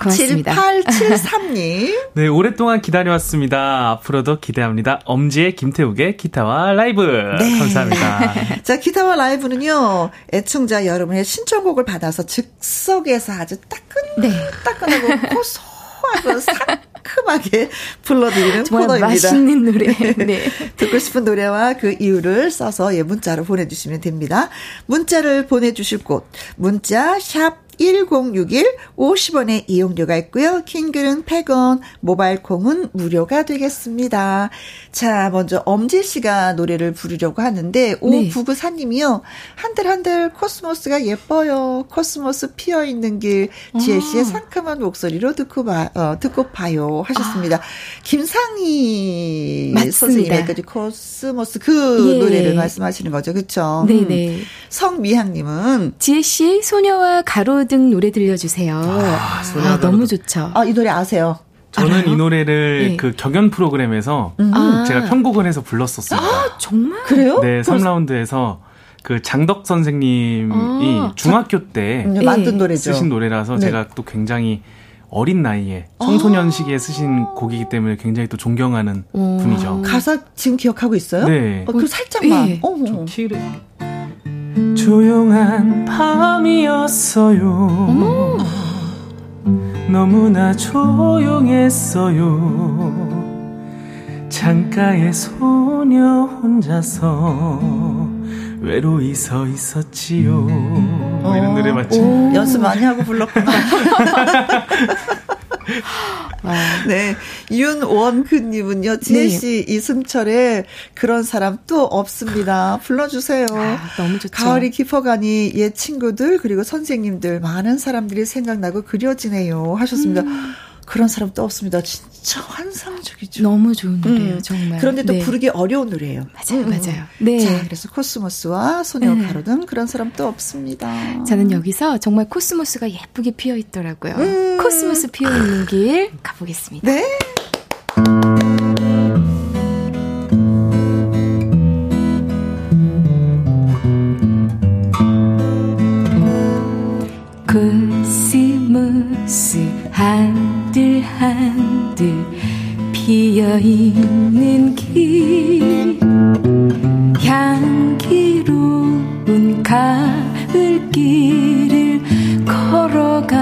고맙습니다. 7873님. 네, 오랫동안 기다려왔습니다. 앞으로도 기대합니다. 엄지의 김태욱의 기타와 라이브. 네. 감사합니다. 자, 기타와 라이브는요, 애청자 여러분의 신청곡을 받아서 즉석에서 아주 따끈, 네. 따끈하고 고소 하고 상큼하게 불러드리는 코너입니다. 맛있는 노래. 네. 듣고 싶은 노래와 그 이유를 써서 예, 문자로 보내주시면 됩니다. 문자를 보내주실 곳 문자 샵 1061 50원의 이용료가 있고요. 킹글은 100원, 모바일 콩은 무료가 되겠습니다. 자, 먼저 엄지 씨가 노래를 부르려고 하는데 네. 오구구사님이요. 한들 한들 코스모스가 예뻐요. 코스모스 피어 있는 길 지혜 씨의 아. 상큼한 목소리로 듣고 봐 어, 듣고 봐요 하셨습니다. 아. 김상희 선생님의 그 코스모스 그 예. 노래를 말씀하시는 거죠. 그렇죠? 네, 네. 음. 성미향 님은 지혜 씨 소녀와 가로 등 노래 들려주세요. 아, 아 너무 좋죠. 아, 이 노래 아세요? 저는 알아요? 이 노래를 네. 그 경연 프로그램에서 음. 제가 편곡을 해서 불렀었습니다. 아, 정말? 그래요? 네, 3라운드에서 그 장덕 선생님이 아, 중학교 때 네. 만든 노래죠. 쓰신 노래라서 네. 제가 또 굉장히 어린 나이에 청소년 아. 시기에 쓰신 곡이기 때문에 굉장히 또 존경하는 오. 분이죠. 가사 지금 기억하고 있어요? 네. 어, 그 살짝만. 예. 어, 키를 조용한 밤이었어요. 너무나 조용했어요. 창가에 소녀 혼자서 외로이 서 있었지요. 뭐 이런 노래 맞죠? 연습 많이 하고 불렀구나. 네. 윤원근님은요, 지혜씨, 네. 이승철의 그런 사람 또 없습니다. 불러주세요. 아, 너무 좋죠. 가을이 깊어가니 옛 친구들, 그리고 선생님들, 많은 사람들이 생각나고 그려지네요. 하셨습니다. 음. 그런 사람 또 없습니다. 진짜 환상적이죠. 너무 좋은 노래예요, 음. 정말. 그런데 또 네. 부르기 어려운 노래예요. 맞아요, 음. 맞아요. 네. 자, 그래서 코스모스와 소녀 네. 가로등 그런 사람 또 없습니다. 저는 여기서 정말 코스모스가 예쁘게 피어 있더라고요. 음. 코스모스 피어 있는 길 가보겠습니다. 네. 한들 피어 있는 길. 향기로운 가을길을 걸어갑니다.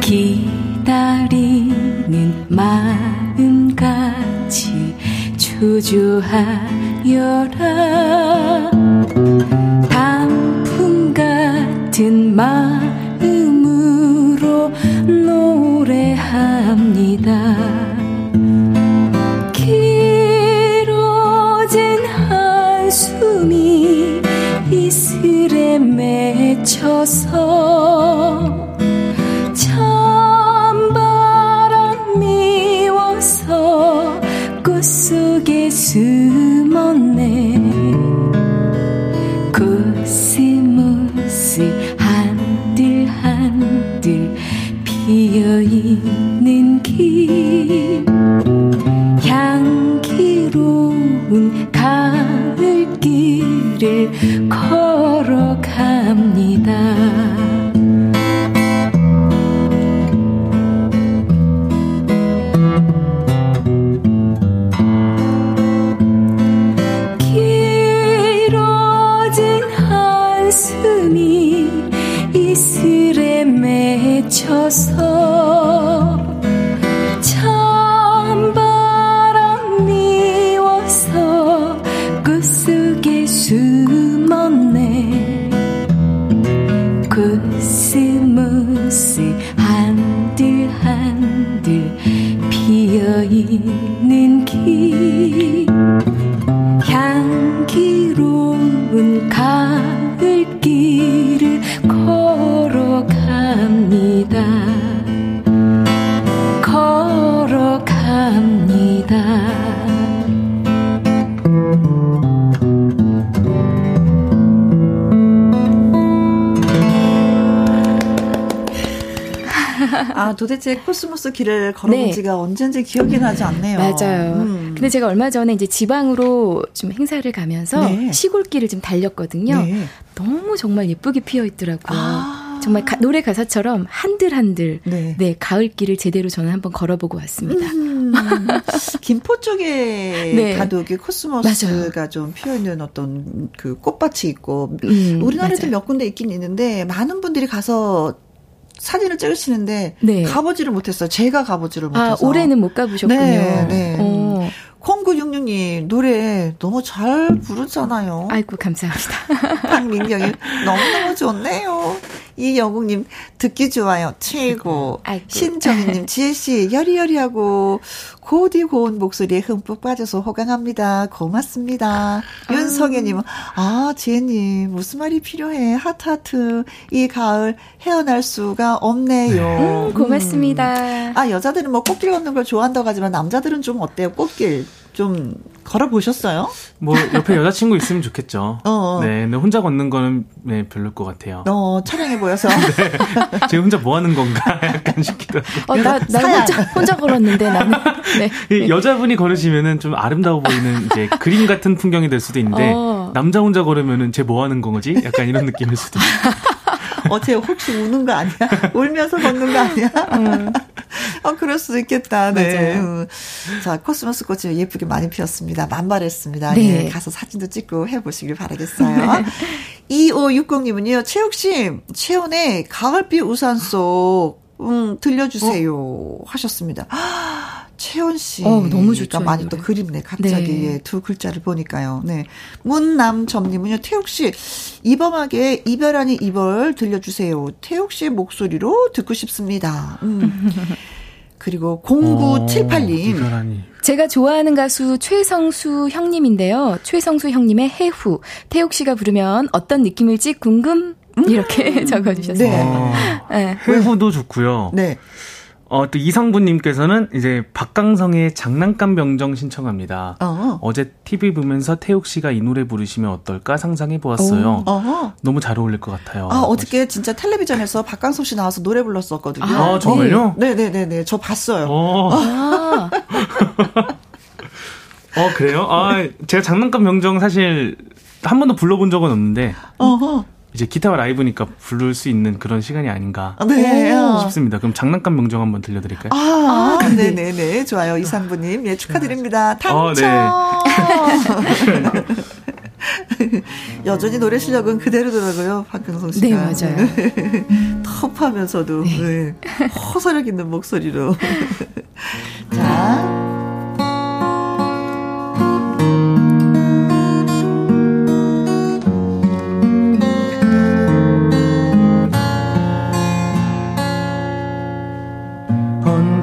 기다리는 마음같이 초조하여라. 단풍 같은 마음 합니다. 길어진 한숨이 이슬에 맺혀서 길 도대체 코스모스 길을 걸어본 네. 지가 언젠지 기억이 나지 않네요. 맞아요. 음. 근데 제가 얼마 전에 이제 지방으로 좀 행사를 가면서 네. 시골길을 좀 달렸거든요. 네. 너무 정말 예쁘게 피어 있더라고요. 아. 정말 가, 노래 가사처럼 한들한들 네. 네 가을길을 제대로 저는 한번 걸어보고 왔습니다. 음, 김포 쪽에 네. 가도 그 코스모스가 맞아요. 좀 피어 있는 어떤 그 꽃밭이 있고 음, 우리나라에도 맞아요. 몇 군데 있긴 있는데 많은 분들이 가서 사진을 찍으시는데 네. 가보지를 못했어요. 제가 가보지를 아, 못해서. 아, 올해는 못 가보셨군요. 네, 네. 어. 콩구육육님 노래 너무 잘 부르잖아요. 아이고 감사합니다. 박민경이 너무너무 좋네요. 이영국님 듣기 좋아요. 최고. 신정희님 지혜씨 여리여리하고 고디 고운 목소리에 흠뻑 빠져서 호강합니다. 고맙습니다. 아. 윤성애님 아 지혜님 무슨 말이 필요해 하트하트 이 가을 헤어날 수가 없네요. 음, 고맙습니다. 음. 아 여자들은 뭐 꽃길 걷는 걸 좋아한다고 하지만 남자들은 좀 어때요? 꽃길 좀 걸어보셨어요? 뭐 옆에 여자친구 있으면 좋겠죠. 어, 어. 네, 근데 혼자 걷는 거는 네, 별로일 것 같아요. 어, 촬영해 보여서. 네, 제가 혼자 뭐 하는 건가 약간 싶기도 하고. 어, 나, 나 혼자, 혼자 걸었는데 나는. 네. 여자분이 걸으시면은 좀 아름다워 보이는 이제 그림 같은 풍경이 될 수도 있는데 어. 남자 혼자 걸으면은 쟤 뭐 하는 거지? 약간 이런 느낌일 수도 있어요. 어, 쟤 혹시 우는 거 아니야? 울면서 걷는 거 아니야? 음. 어, 그럴 수도 있겠다. 네. 음. 자, 코스모스 꽃이 예쁘게 많이 피었습니다. 만발했습니다. 네. 예, 가서 사진도 찍고 해보시길 바라겠어요. 2560님은요, 태욱씨, 최헌의 가을비 우산 속, 음, 들려주세요. 어? 하셨습니다. 최헌 씨. 어, 너무 좋죠. 많이 또 그립네. 갑자기 네. 예, 두 글자를 보니까요. 네. 문남점님은요. 태욱 씨 이범하게 이별 아니 이별 들려주세요. 태욱 씨의 목소리로 듣고 싶습니다. 음. 그리고 0978님. 어, 제가 좋아하는 가수 최성수 형님인데요. 최성수 형님의 해후. 태욱 씨가 부르면 어떤 느낌일지 궁금? 이렇게 음. 적어주셨어요. 네. 네. 해후도 좋고요. 네. 어, 또 이상부님께서는 이제 박강성의 장난감 병정 신청합니다. 어. 제 TV 보면서 태욱 씨가 이 노래 부르시면 어떨까 상상해 보았어요. 어. 너무 잘 어울릴 것 같아요. 아, 어저께 진짜 텔레비전에서 박강성 씨 나와서 노래 불렀었거든요. 아, 정말요? 네, 네, 네, 네. 저 봤어요. 어. 아. 어, 그래요? 아, 제가 장난감 병정 사실 한 번도 불러본 적은 없는데. 어허. 이제 기타와 라이브니까 부를 수 있는 그런 시간이 아닌가 네. 싶습니다. 그럼 장난감 명정 한번 들려드릴까요? 아, 아 네 네네. 네. 좋아요. 이상부님. 예, 축하드립니다. 당첨! 어, 네. 여전히 노래 실력은 그대로더라고요. 박근성 씨가. 네, 맞아요. 텁하면서도 네. 네. 호소력 있는 목소리로. 자.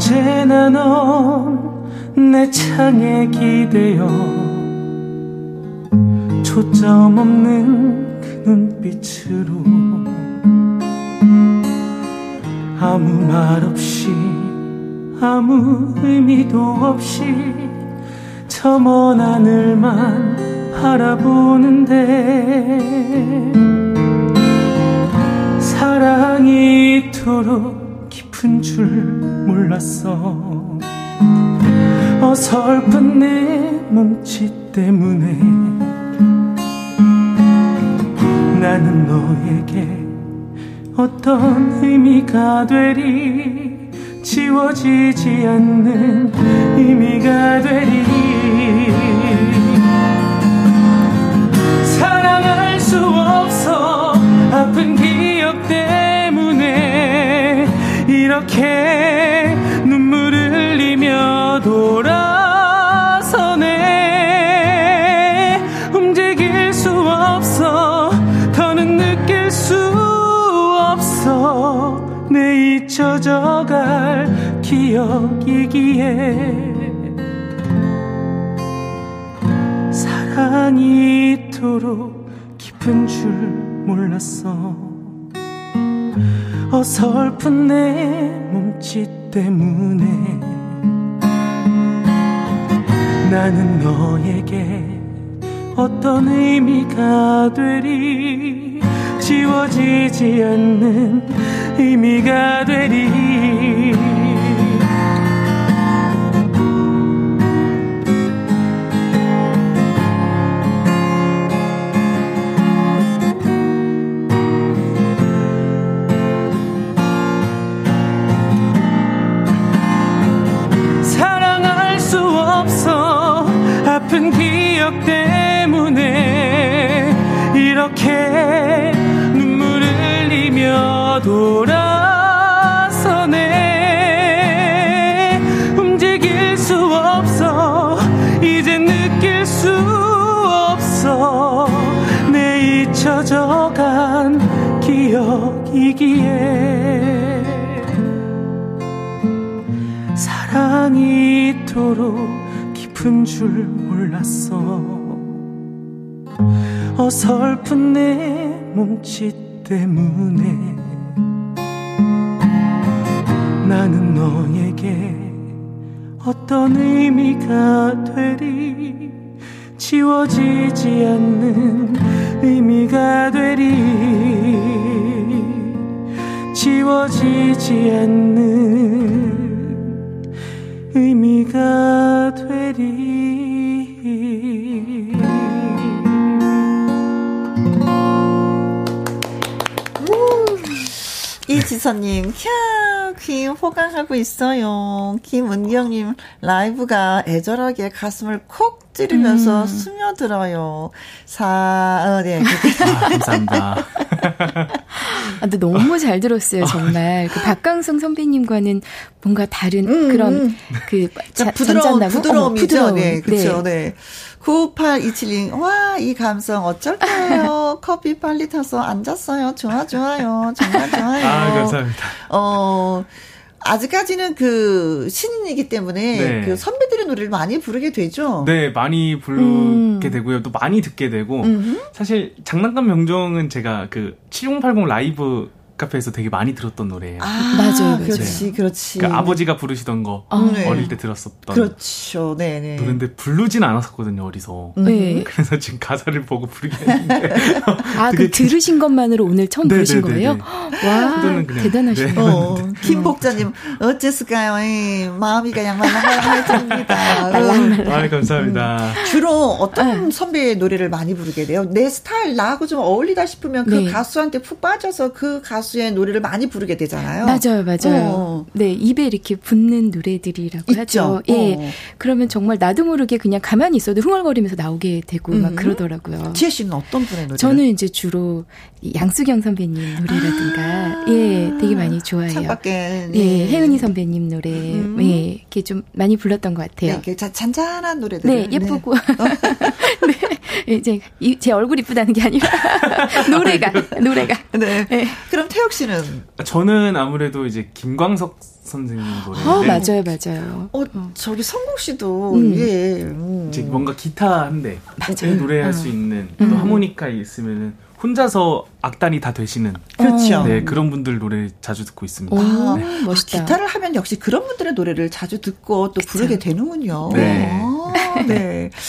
언제나 넌 내 창에 기대어 초점 없는 그 눈빛으로 아무 말 없이 아무 의미도 없이 저 먼 하늘만 바라보는데 사랑이 이토록 깊은 줄 몰랐어. 어설픈 내 몸짓 때문에 나는 너에게 어떤 의미가 되리? 지워지지 않는 의미가 되리? 사랑할 수 없어. 아픈 기 이렇게 눈물을 흘리며 돌아서네. 움직일 수 없어. 더는 느낄 수 없어. 내 잊혀져갈 기억이기에 사랑이 이토록 깊은 줄 몰랐어 어설픈 내 몸짓 때문에 나는 너에게 어떤 의미가 되리? 지워지지 않는 의미가 되리 아픈 기억 때문에 이렇게 눈물을 흘리며 돌아서네. 움직일 수 없어. 이제 느낄 수 없어. 내 잊혀져간 기억이기에 사랑이 이토록 깊은 줄 어설픈 내 몸짓 때문에 나는 너에게 어떤 의미가 되리? 지워지지 않는 의미가 되리? 지워지지 않는 의미가 이지선님, 캬, 귀 호강하고 있어요. 김은경님, 라이브가 애절하게 가슴을 콕 찌르면서 음. 스며들어요. 사, 어, 네. 아, 감사합니다. 아, 근데 너무 잘 들었어요, 정말. 그 박강성 선배님과는 뭔가 다른 음, 그런 음. 그 자, 부드러운 부드러움이죠. 어, 부드러움. 네, 그렇죠. 네. 네. 9827님, 와, 이 감성 어쩔까요? 커피 빨리 타서 앉았어요. 좋아, 좋아요. 정말 좋아요. 아, 감사합니다. 어, 아직까지는 그 신인이기 때문에 네. 그 선배들의 노래를 많이 부르게 되죠. 네, 많이 부르게 음. 되고요. 또 많이 듣게 되고 음흠. 사실 장난감 명정은 제가 그 7080 라이브 카페에서 되게 많이 들었던 노래예요. 아, 맞아요, 맞아요. 그렇지, 그렇지. 그러니까 아버지가 부르시던 거 아, 네. 어릴 때 들었었던. 그렇죠, 네, 네. 노래인데 부르진 않았었거든요, 어디서. 네. 그래서 지금 가사를 보고 부르게 했는데. 아, 그 들으신 것만으로 오늘 처음 네, 부르신 네, 네, 거예요? 네. 와, 대단하시네요. 네. 어, 김복자님 어째을까요? 마음이 그냥 말랑말랑해집니다. 아, 감사합니다. 음. 주로 어떤 선배의 노래를 많이 부르게 돼요? 내 스타일 나하고 좀 어울리다 싶으면 그 가수한테 푹 빠져서 그 가수 가수의 노래를 많이 부르게 되잖아요. 맞아요, 맞아요. 어. 네, 입에 이렇게 붙는 노래들이라고 있죠. 하죠. 예. 어. 그러면 정말 나도 모르게 그냥 가만히 있어도 흥얼거리면서 나오게 되고 음. 막 그러더라고요. 지혜 씨는 어떤 분의 노래? 저는 이제 주로 양수경 선배님 노래라든가 아. 예, 되게 많이 좋아해요. 창밖에 네. 예, 혜은이 선배님 노래 음. 예, 이렇게 좀 많이 불렀던 것 같아요. 네, 잔잔한 노래들. 네, 예쁘고. 네. 네. 이제 제 얼굴 이쁘다는 게 아니라 노래가 노래가. 네. 네. 그럼 태혁 씨는? 저는 아무래도 이제 김광석 선생님 노래. 어, 맞아요, 맞아요. 어, 저기 성국 씨도, 음. 예. 음. 이제 뭔가 기타 한 대, 노래할 어. 수 있는, 또 음. 하모니카 있으면은, 혼자서 악단이 다 되시는 그렇죠. 네, 그런 분들 노래 자주 듣고 있습니다. 오, 네. 멋있다. 아, 기타를 하면 역시 그런 분들의 노래를 자주 듣고 또 그쵸. 부르게 되는군요. 네. 아, 네.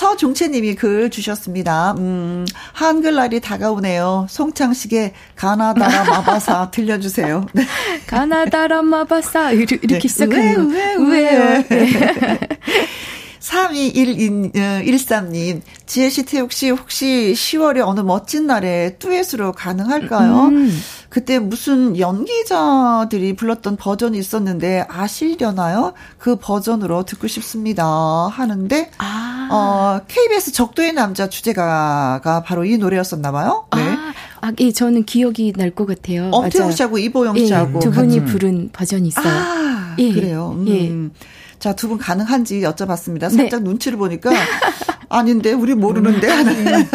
서종채님이 글 주셨습니다. 음, 한글날이 다가오네요. 송창식의 가나다라 마바사 들려주세요. 네. 가나다라 마바사 이렇게, 이렇게 네. 시작하는 거. 왜, 왜, 왜. 네. 3213님, 어, 지혜씨, 태욱씨, 혹시 10월에 어느 멋진 날에 듀엣으로 가능할까요? 음. 그때 무슨 연기자들이 불렀던 버전이 있었는데 아시려나요? 그 버전으로 듣고 싶습니다. 하는데, 아. 어, KBS 적도의 남자 주제가가 바로 이 노래였었나 봐요. 네. 아. 아, 예, 저는 기억이 날 것 같아요. 엄태웅 씨하고 이보영 예, 씨하고 두 분이 부른 버전이 있어요. 아, 예, 그래요. 음. 예. 자, 두 분 가능한지 여쭤봤습니다. 살짝 네. 눈치를 보니까 아닌데 우리 모르는데 하는.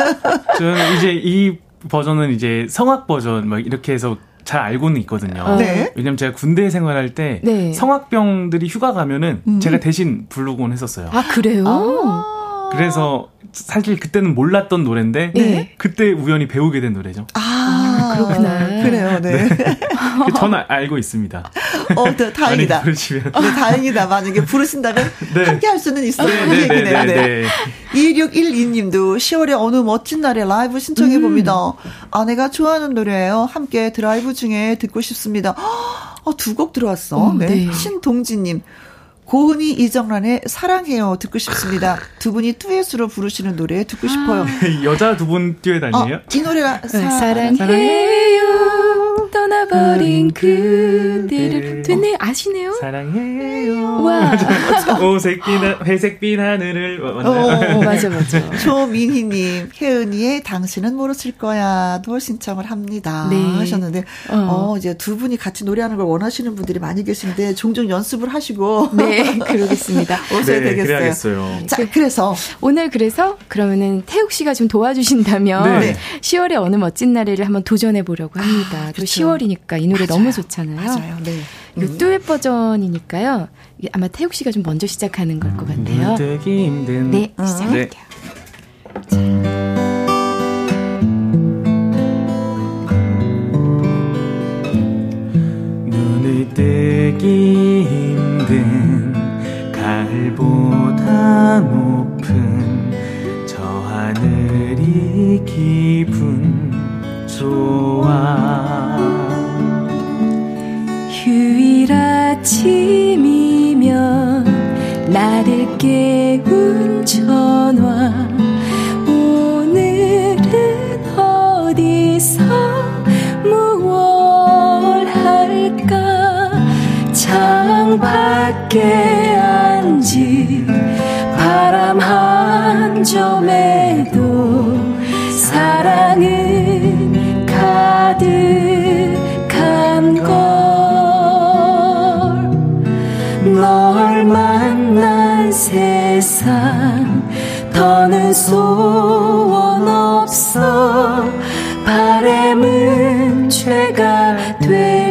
저는 이제 이 버전은 이제 성악 버전 막 이렇게 해서 잘 알고는 있거든요. 네. 왜냐면 제가 군대 생활할 때 네. 성악병들이 휴가 가면은 음. 제가 대신 부르곤 했었어요. 아 그래요? 아. 그래서 사실 그때는 몰랐던 노래인데 네. 그때 우연히 배우게 된 노래죠. 아, 그렇구나. 네. 그래요. 네. 네. 저는 알고 있습니다. 어, 네, 다행이다. 부르시면. 네, 다행이다. 만약에 부르신다면 네. 함께 할 수는 있어요. 네, 네, 네, 네. 2612님도 10월에 어느 멋진 날에 라이브 신청해 봅니다. 음. 아내가 좋아하는 노래예요. 함께 드라이브 중에 듣고 싶습니다. 어, 두 곡 들어왔어. 어, 네. 신동진님. 고은희 이정란의 사랑해요 듣고 싶습니다. 두 분이 듀엣으로 부르시는 노래 듣고 싶어요. 아. 여자 두 분 듀엣 아니에요? 어, 이 노래가 사, 랑해요 떠나버린 그대를 됐네 아시네요? 사랑해요. 와. 오색빛 회색빛 하늘을 어, 어, 맞아 맞아. 조민희님 혜은이의 당신은 모르실 거야도 신청을 합니다 네. 하셨는데 어. 어. 이제 두 분이 같이 노래하는 걸 원하시는 분들이 많이 계신데 종종 연습을 하시고 네. 네, 그러겠습니다. 오셔야 네, 되겠어요. 그래야겠어요. 자, 그래서 오늘 그래서 그러면은 태욱 씨가 좀 도와주신다면 네. 10월에 어느 멋진 날에를 한번 도전해 보려고 합니다. 아, 또 10월이니까 이 노래 맞아요. 너무 좋잖아요. 맞아요. 네. 이거 음. 듀엣 버전이니까요. 아마 태욱 씨가 좀 먼저 시작하는 걸 것 같아요. 네, 어. 시작할게요. 자. 뜨기 힘든 가을보다 높은 저 하늘이 기분 좋 아침이면 나를 깨운 전화. 오늘은 어디서 무얼 할까? 창밖에 앉은 바람 한 점에도 사랑은 가득 세상 더는 소원 없어. 바램은 죄가 될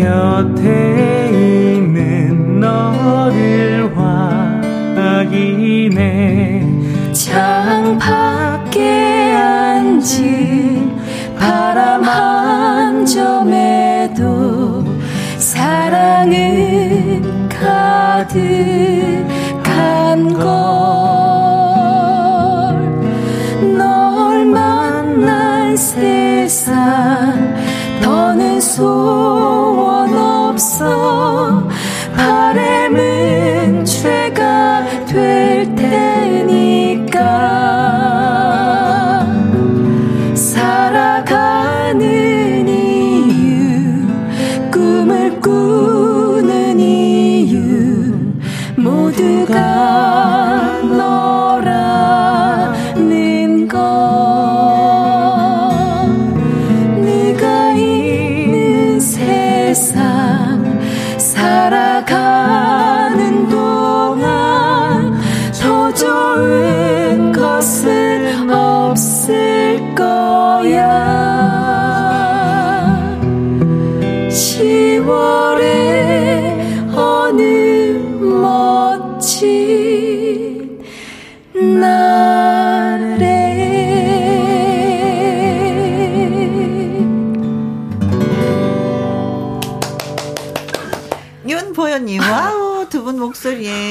곁에 있는 너를 확인해. 창 밖에 앉은 바람 한 점에도 사랑은 가득한 걸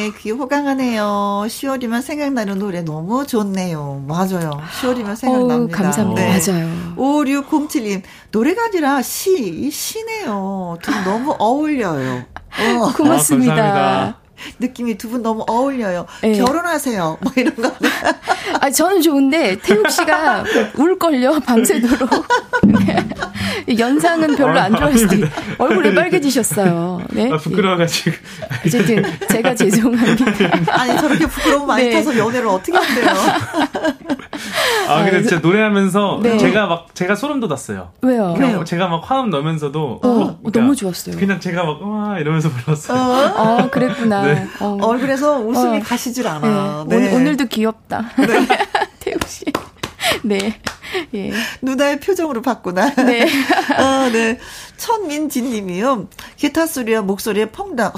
목소리에 귀 호강하네요. 10월이면 생각나는 노래 너무 좋네요. 맞아요. 10월이면 생각납니다. 어 감사합니다. 네. 맞아요. 5607님, 노래가 아니라 시, 시네요. 두분 너무 어울려요. 어. 고맙습니다. 아, 느낌이 두 분 너무 어울려요. 네. 결혼하세요. 뭐 이런 거. 아, 저는 좋은데, 태욱 씨가 울걸요, 밤새도록. 연상은 별로 안 좋아하시지. 얼굴이 빨개지셨어요. 네. 아, 부끄러워가지고. 예. 어쨌든, 제가 죄송합니다. 아니, 저렇게 부끄러움 많이 네. 타서 연애를 어떻게 한대요? 아, 근데 진짜 노래하면서 네. 제가 막, 제가 소름 돋았어요. 왜요? 왜요? 제가 막 화음 넣으면서도. 어, 어, 그러니까 너무 좋았어요. 그냥 제가 막, 와, 이러면서 불렀어요. 어, 아, 그랬구나. 네. 어. 얼굴에서 웃음이 어. 가시질 않아. 네. 네. 오늘, 도 귀엽다. 네. 태욱 씨. 네. 예. 누나의 표정으로 봤구나. 네. 아, 네. 천민진 님이요. 기타 소리와 목소리에 퐁당.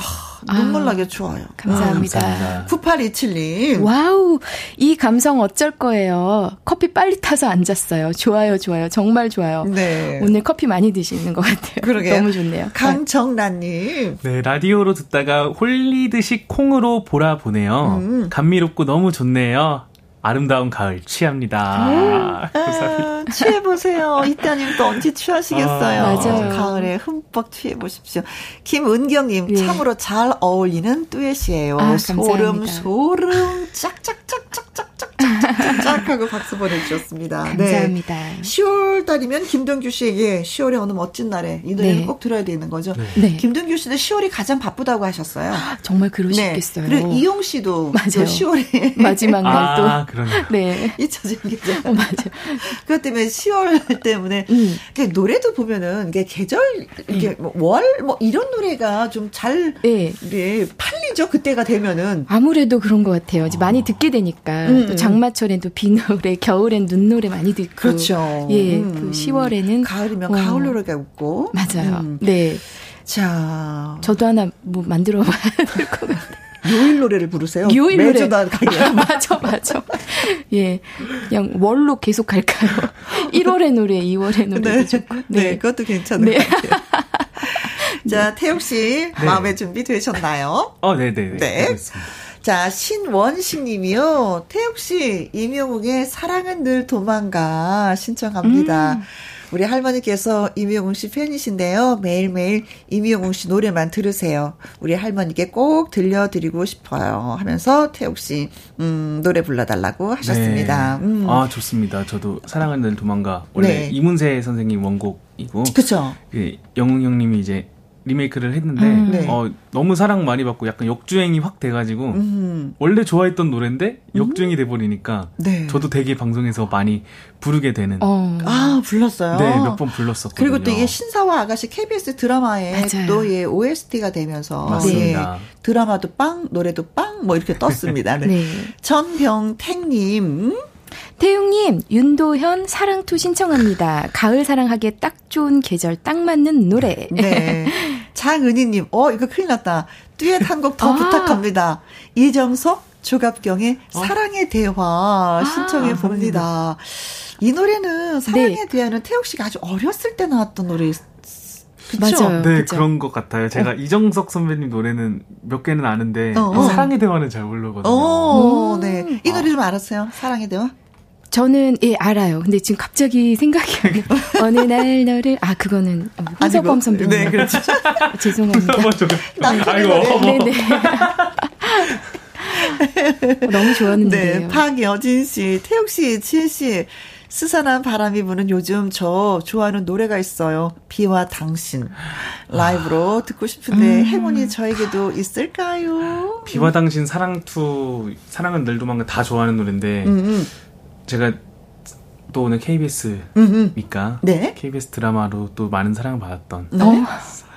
아, 눈물 나게 좋아요. 감사합니다. 아, 감사합니다. 9827님. Wow. 이 감성 어쩔 거예요. 커피 빨리 타서 앉았어요. 좋아요, 좋아요. 정말 좋아요. 네. 오늘 커피 많이 드시는 것 같아요. 그러게요. 너무 좋네요. 강정란 님. 네, 라디오로 듣다가 홀리듯이 콩으로 보라 보네요. 음. 감미롭고 너무 좋네요. 아름다운 가을 취합니다. 음. 아, 취해보세요. 이따님 또 언제 취하시겠어요. 아, 맞아요. 가을에 흠뻑 취해보십시오. 김은경님, 예. 참으로 잘 어울리는 듀엣이에요. 아, 소름, 소름, 짝짝짝짝짝 짝 하고 박수 보내주셨습니다. 감사합니다. 네. 10월 달이면 김동규 씨에게 10월의 어느 멋진 날에 이 노래를 네. 꼭 들어야 되는 거죠. 네. 네. 김동규 씨도 10월이 가장 바쁘다고 하셨어요. 정말 그러시겠어요. 네. 그리고 이용 씨도 맞아요. 10월에 마지막 날도 아, 네. 잊혀진 게죠. 어, 맞아요. 그것 때문에 10월 때문에 음. 노래도 보면은 이게 계절 이게 음. 뭐 월뭐 이런 노래가 좀잘 네. 네, 팔리죠. 그때가 되면은 아무래도 그런 것 같아요. 이제 많이 듣게 되니까 음, 또 음. 장마철엔 또 비노래, 겨울엔 눈노래 많이 듣고. 그렇죠. 예, 음. 그 10월에는 가을이면 어. 가을 노래가 웃고. 맞아요. 음. 네. 자, 저도 하나 뭐 만들어 봐야 될 것 같아요. 요일 노래를 부르세요. 요일 매주 노래. 다 맞아, 맞아. 예. 그냥 월로 계속 갈까요? 1월의 노래, 2월의 노래. 네. 좋고. 네. 네, 그것도 괜찮은 네. 것 같아요. 자, 태욱 씨, 네. 마음의 준비 되셨나요? 어, 네네네. 네. 네. 네. 자, 신원식 님이요. 태욱 씨, 임영웅의 사랑은 늘 도망가 신청합니다. 음. 우리 할머니께서 임영웅 씨 팬이신데요. 매일매일 임영웅 씨 노래만 들으세요. 우리 할머니께 꼭 들려드리고 싶어요. 하면서 태욱 씨, 음, 노래 불러달라고 하셨습니다. 네. 음. 아, 좋습니다. 저도 사랑은 늘 도망가. 원래 네. 이문세 선생님 원곡이고. 그쵸. 예, 영웅 형님이 이제 리메이크를 했는데 음, 네. 어, 너무 사랑 많이 받고 약간 역주행이 확 돼가지고 음. 원래 좋아했던 노래인데 역주행이 돼버리니까 네. 저도 되게 방송에서 많이 부르게 되는 어. 아 불렀어요. 네몇 번 불렀었거든요. 그리고 또 이게 신사와 아가씨 KBS 드라마에 또예 OST가 되면서 맞습니다. 네. 드라마도 빵 노래도 빵 뭐 이렇게 떴습니다. 네. 네. 전병택님 태웅님, 윤도현 사랑투 신청합니다. 가을 사랑하기에 딱 좋은 계절 딱 맞는 노래. 네. 장은희님, 어, 이거 큰일 났다. 듀엣 한 곡더 아. 부탁합니다. 이정석, 조갑경의 어. 사랑의 대화 신청해 아, 봅니다. 이 노래는 사랑의 네. 대화는 태욱 씨가 아주 어렸을 때 나왔던 노래 그쵸? 맞아요. 네, 그쵸? 그런 것 같아요. 제가 어. 이정석 선배님 노래는 몇 개는 아는데 어, 어. 사랑의 대화는 잘 모르거든요. 어, 네. 이 노래 좀 알았어요. 사랑의 대화? 저는 예 알아요. 근데 지금 갑자기 생각이 안 나. 어느 날 너를 아 그거는 홍석범 선배님. 네, 그렇죠. 죄송합니다. 아이고. 네네. 어, 너무 좋았는데. 네, 박여진 씨, 태욱 씨, 지혜 씨. 스산한 바람이 부는 요즘 저 좋아하는 노래가 있어요. 비와 당신. 라이브로 아. 듣고 싶은데 음. 행운이 저에게도 있을까요? 비와 당신 사랑투 사랑은 늘 도망가 다 좋아하는 노래인데 음. 음. 제가 또 오늘 KBS니까 네? KBS 드라마로 또 많은 사랑을 받았던 어?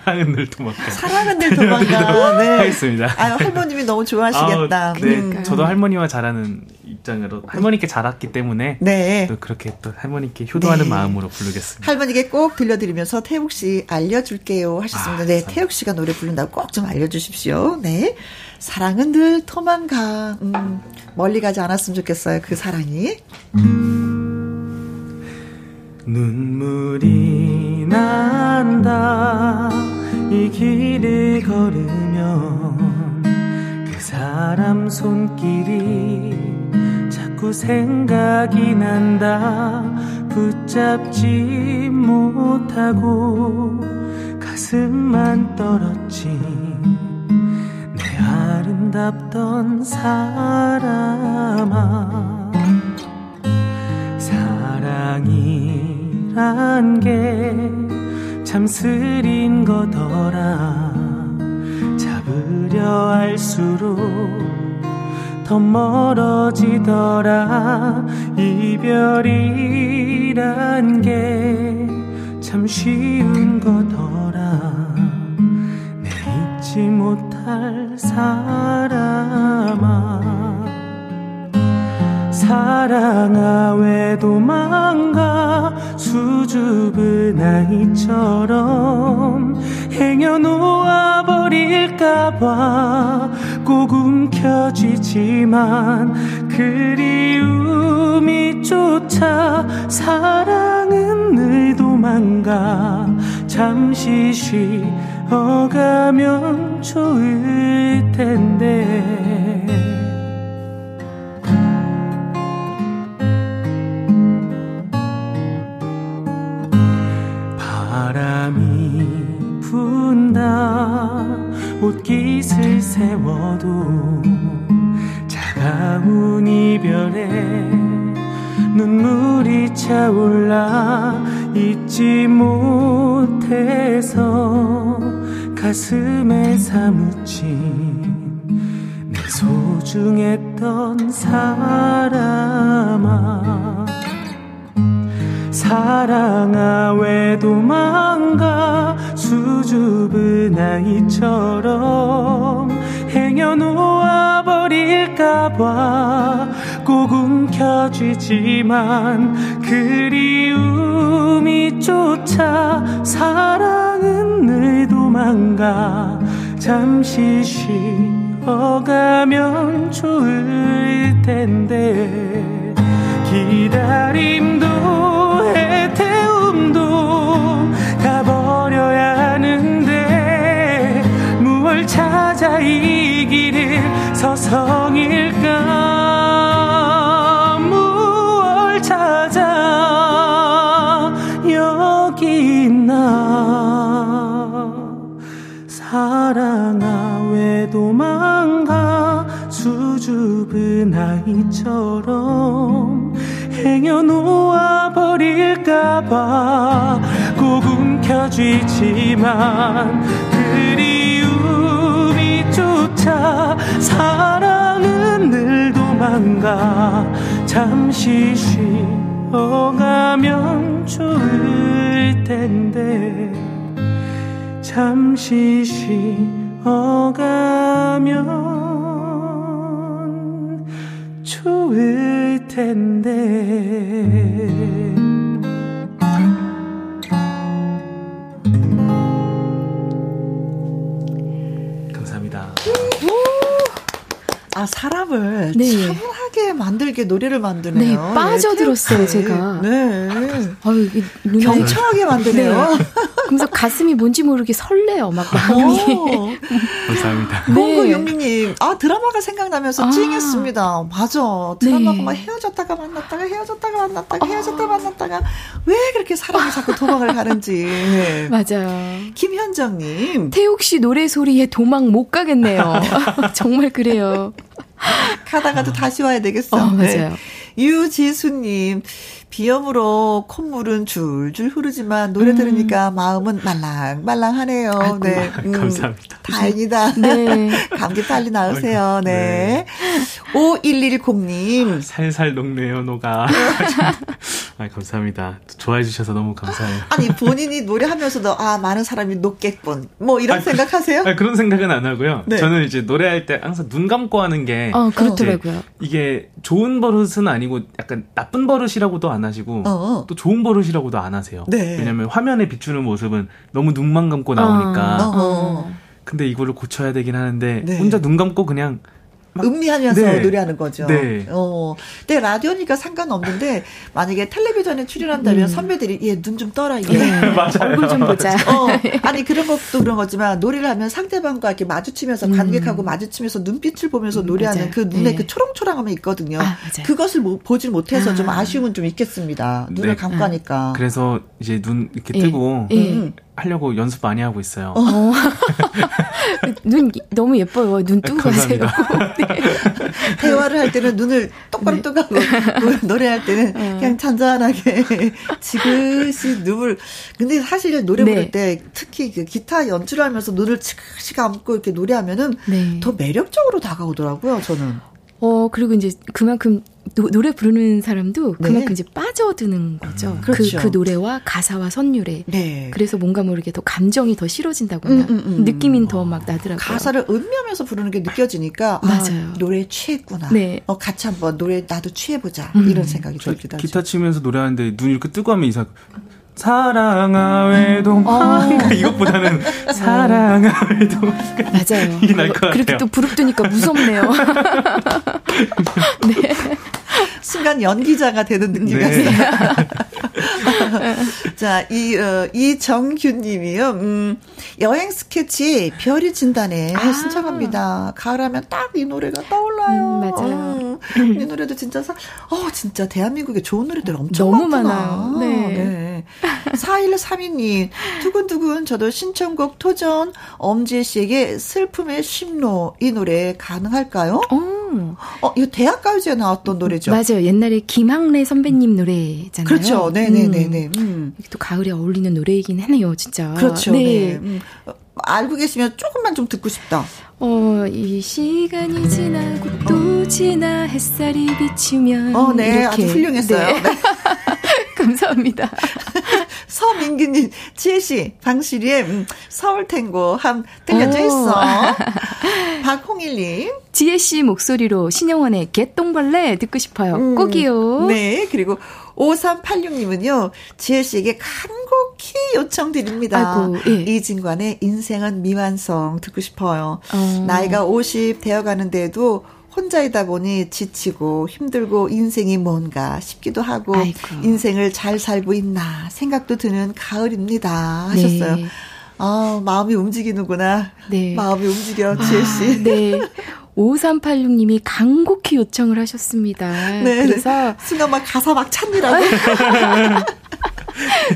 사랑은 늘 도망가. 사랑은 늘 도망가. 네. 하겠습니다. 아 할머님이 너무 좋아하시겠다. 아, 네. 음. 저도 할머니와 자라는 입장으로 할머니께 자랐기 때문에 네. 또 그렇게 또 할머니께 효도하는 네. 마음으로 부르겠습니다. 할머니께 꼭 들려드리면서 태욱 씨 알려줄게요 하셨습니다. 아, 네, 태욱 씨가 노래 부른다고 꼭 좀 알려주십시오. 네. 사랑은 늘 도망가. 음, 멀리 가지 않았으면 좋겠어요. 그 사랑이. 눈물이 난다. 이 길을 걸으면 그 사람 손길이 자꾸 생각이 난다. 붙잡지 못하고 가슴만 떨었지. 아름답던 사람아 사랑이란 게 참 쓰린 거더라. 잡으려 할수록 더 멀어지더라. 이별이란 게 참 쉬운 거더라. 잊지 못할 사람아. 사랑아 왜 도망가 수줍은 아이처럼 행여놓아 버릴까봐 꼭 움켜쥐지만 그리움이 쫓아 사랑은 늘 도망가 잠시 쉬어가면 좋을 텐데 바람이 분다. 옷깃을 세워도 차가운 이별에 눈물이 차올라 잊지 못해서 가슴에 사무친 내 소중했던 사람아 사랑아 왜 도망가 수줍은 아이처럼 행여놓아 버릴까봐 꼭 움켜쥐지만 그리움이 쫓아 사랑은 늘 도망가 잠시 쉬어가면 좋을 텐데 기다림도 찾아 이 길을 서성일까? 무얼 찾아 여기 있나? 사랑아 왜 도망가 수줍은 아이처럼 행여 놓아 버릴까봐 꼭 움켜쥐지만 늘 도망가? 잠시 쉬어가면 좋을 텐데. 잠시 쉬어가면 아 사람을 네. 차분하게 만들게 노래를 만드네요. 네, 빠져들었어요 네, 제가. 네. 아유, 경청하게 만드네요. 네. 그래서 가슴이 뭔지 모르게 설레요, 막 마음이. 어. 감사합니다. 네. 용님, 아 드라마가 생각나면서 아. 찡했습니다. 맞아. 드라마가 네. 막 헤어졌다가 만났다가 헤어졌다가 만났다가 헤어졌다가 만났다가 왜 그렇게 사람이 자꾸 도망을 가는지. 맞아요. 김현정님, 태욱 씨 노래 소리에 도망 못 가겠네요. 정말 그래요. 가다가도 다시 와야 되겠어. 어, 맞아요. 네. 유지수님, 비염으로 콧물은 줄줄 흐르지만 노래 음. 들으니까 마음은 말랑말랑하네요. 아이고, 네. 음, 감사합니다. 다행이다. 네. 감기 빨리 나으세요. 네. 네. 5110님. 살살 녹네요, 녹아. 아, 감사합니다. 좋아해 주셔서 너무 감사해요. 아니, 본인이 노래하면서도, 아, 많은 사람이 높겠군. 뭐, 이런 아니, 생각하세요? 아니, 그런 생각은 안 하고요. 네. 저는 이제 노래할 때 항상 눈 감고 하는 게. 어, 그렇더라고요. 이게 좋은 버릇은 아니고 약간 나쁜 버릇이라고도 안 하시고, 어. 또 좋은 버릇이라고도 안 하세요. 네. 왜냐면 화면에 비추는 모습은 너무 눈만 감고 나오니까. 어. 어. 근데 이거를 고쳐야 되긴 하는데, 네. 혼자 눈 감고 그냥 음미하면서 네. 노래하는 거죠. 네. 어. 근데 라디오니까 상관없는데 만약에 텔레비전에 출연한다면 음. 선배들이 얘 눈 좀 떠라 이게 네. 얼굴 좀 보자. 어. 아니 그런 것도 그런 거지만 노래를 하면 상대방과 이렇게 마주치면서 음. 관객하고 마주치면서 눈빛을 보면서 음, 노래하는 맞아요. 그 눈에 네. 그 초롱초롱함이 있거든요. 아, 그것을 뭐, 보질 못해서 아. 좀 아쉬움은 좀 있겠습니다. 눈을 네. 감고 하니까. 그래서 이제 눈 이렇게 뜨고 예. 음. 하려고 연습 많이 하고 있어요. 어. 눈 너무 예뻐요. 눈 뜨고 가세요. 네. 대화를 할 때는 눈을 똑바로 네. 뜨고 하고 노래할 때는 어. 그냥 잔잔하게 지그시 눈을 근데 사실 노래 부를 네. 때 특히 그 기타 연주하면서 눈을 지그시 감고 이렇게 노래하면은 네. 더 매력적으로 다가오더라고요. 저는. 어, 그리고 이제 그만큼 노, 노래 부르는 사람도 네. 그만큼 이제 빠져드는 거죠. 음, 그렇죠. 그, 그 노래와 가사와 선율에. 네. 그래서 뭔가 모르게 더 감정이 더 실어진다거나 음, 음, 음. 느낌이 더 막 나더라고요. 가사를 음미하면서 부르는 게 느껴지니까 아, 맞아요. 아, 노래에 취했구나. 네. 어, 같이 한번 노래 나도 취해보자. 음. 이런 생각이 들기도 하죠. 기타 치면서 노래하는데 눈 이렇게 뜨고 하면 이상 사랑아 외동 어. 이것보다는 사랑아 외동 맞아요. 이게 날것 같아요. 그렇게 또 부릅뜨니까 무섭네요. 네. 순간 연기자가 되는 느낌이었어요. 네. 자, 이, 어, 이정규 님이요, 음, 여행 스케치 별이 진다네. 아. 신청합니다. 가을하면 딱 이 노래가 떠올라요. 음, 맞아요. 음, 이 노래도 진짜 사, 어, 진짜 대한민국에 좋은 노래들 엄청 너무 많구나. 많아요. 네. 네. 4132님, 두근두근 저도 신청곡 토전 엄지혜 씨에게 슬픔의 심로 이 노래 가능할까요? 어, 어 이거 대학 가요제에 나왔던 노래죠. 맞아요. 옛날에 김학래 선배님 노래잖아요. 그렇죠. 네네네네. 음. 음. 또 가을에 어울리는 노래이긴 하네요, 진짜. 그렇죠. 네. 네. 음. 알고 계시면 조금만 좀 듣고 싶다. 어, 이 시간이 지나고 또 지나 햇살이 비치면. 어, 네. 이렇게. 아주 훌륭했어요. 네. 네. 감사합니다. 서민기님, 지혜씨, 음, 서울탱고 함 들려져 있어. 박홍일님. 지혜씨 목소리로 신영원의 개똥벌레 듣고 싶어요. 음, 꼭이요. 네, 그리고 5386님은요, 지혜씨에게 간곡히 요청드립니다. 아이고, 예. 이진관의 인생은 미완성 듣고 싶어요. 어. 나이가 50 되어 가는데도 혼자이다 보니 지치고 힘들고 인생이 뭔가 싶기도 하고 아이고. 인생을 잘 살고 있나 생각도 드는 가을입니다 하셨어요. 네. 아, 마음이 움직이는구나. 네. 마음이 움직여, 지혜씨. 아, 네. 5386님이 강곡히 요청을 하셨습니다. 네. 네. 그래서. 순간 막 가사 막 찾느라고.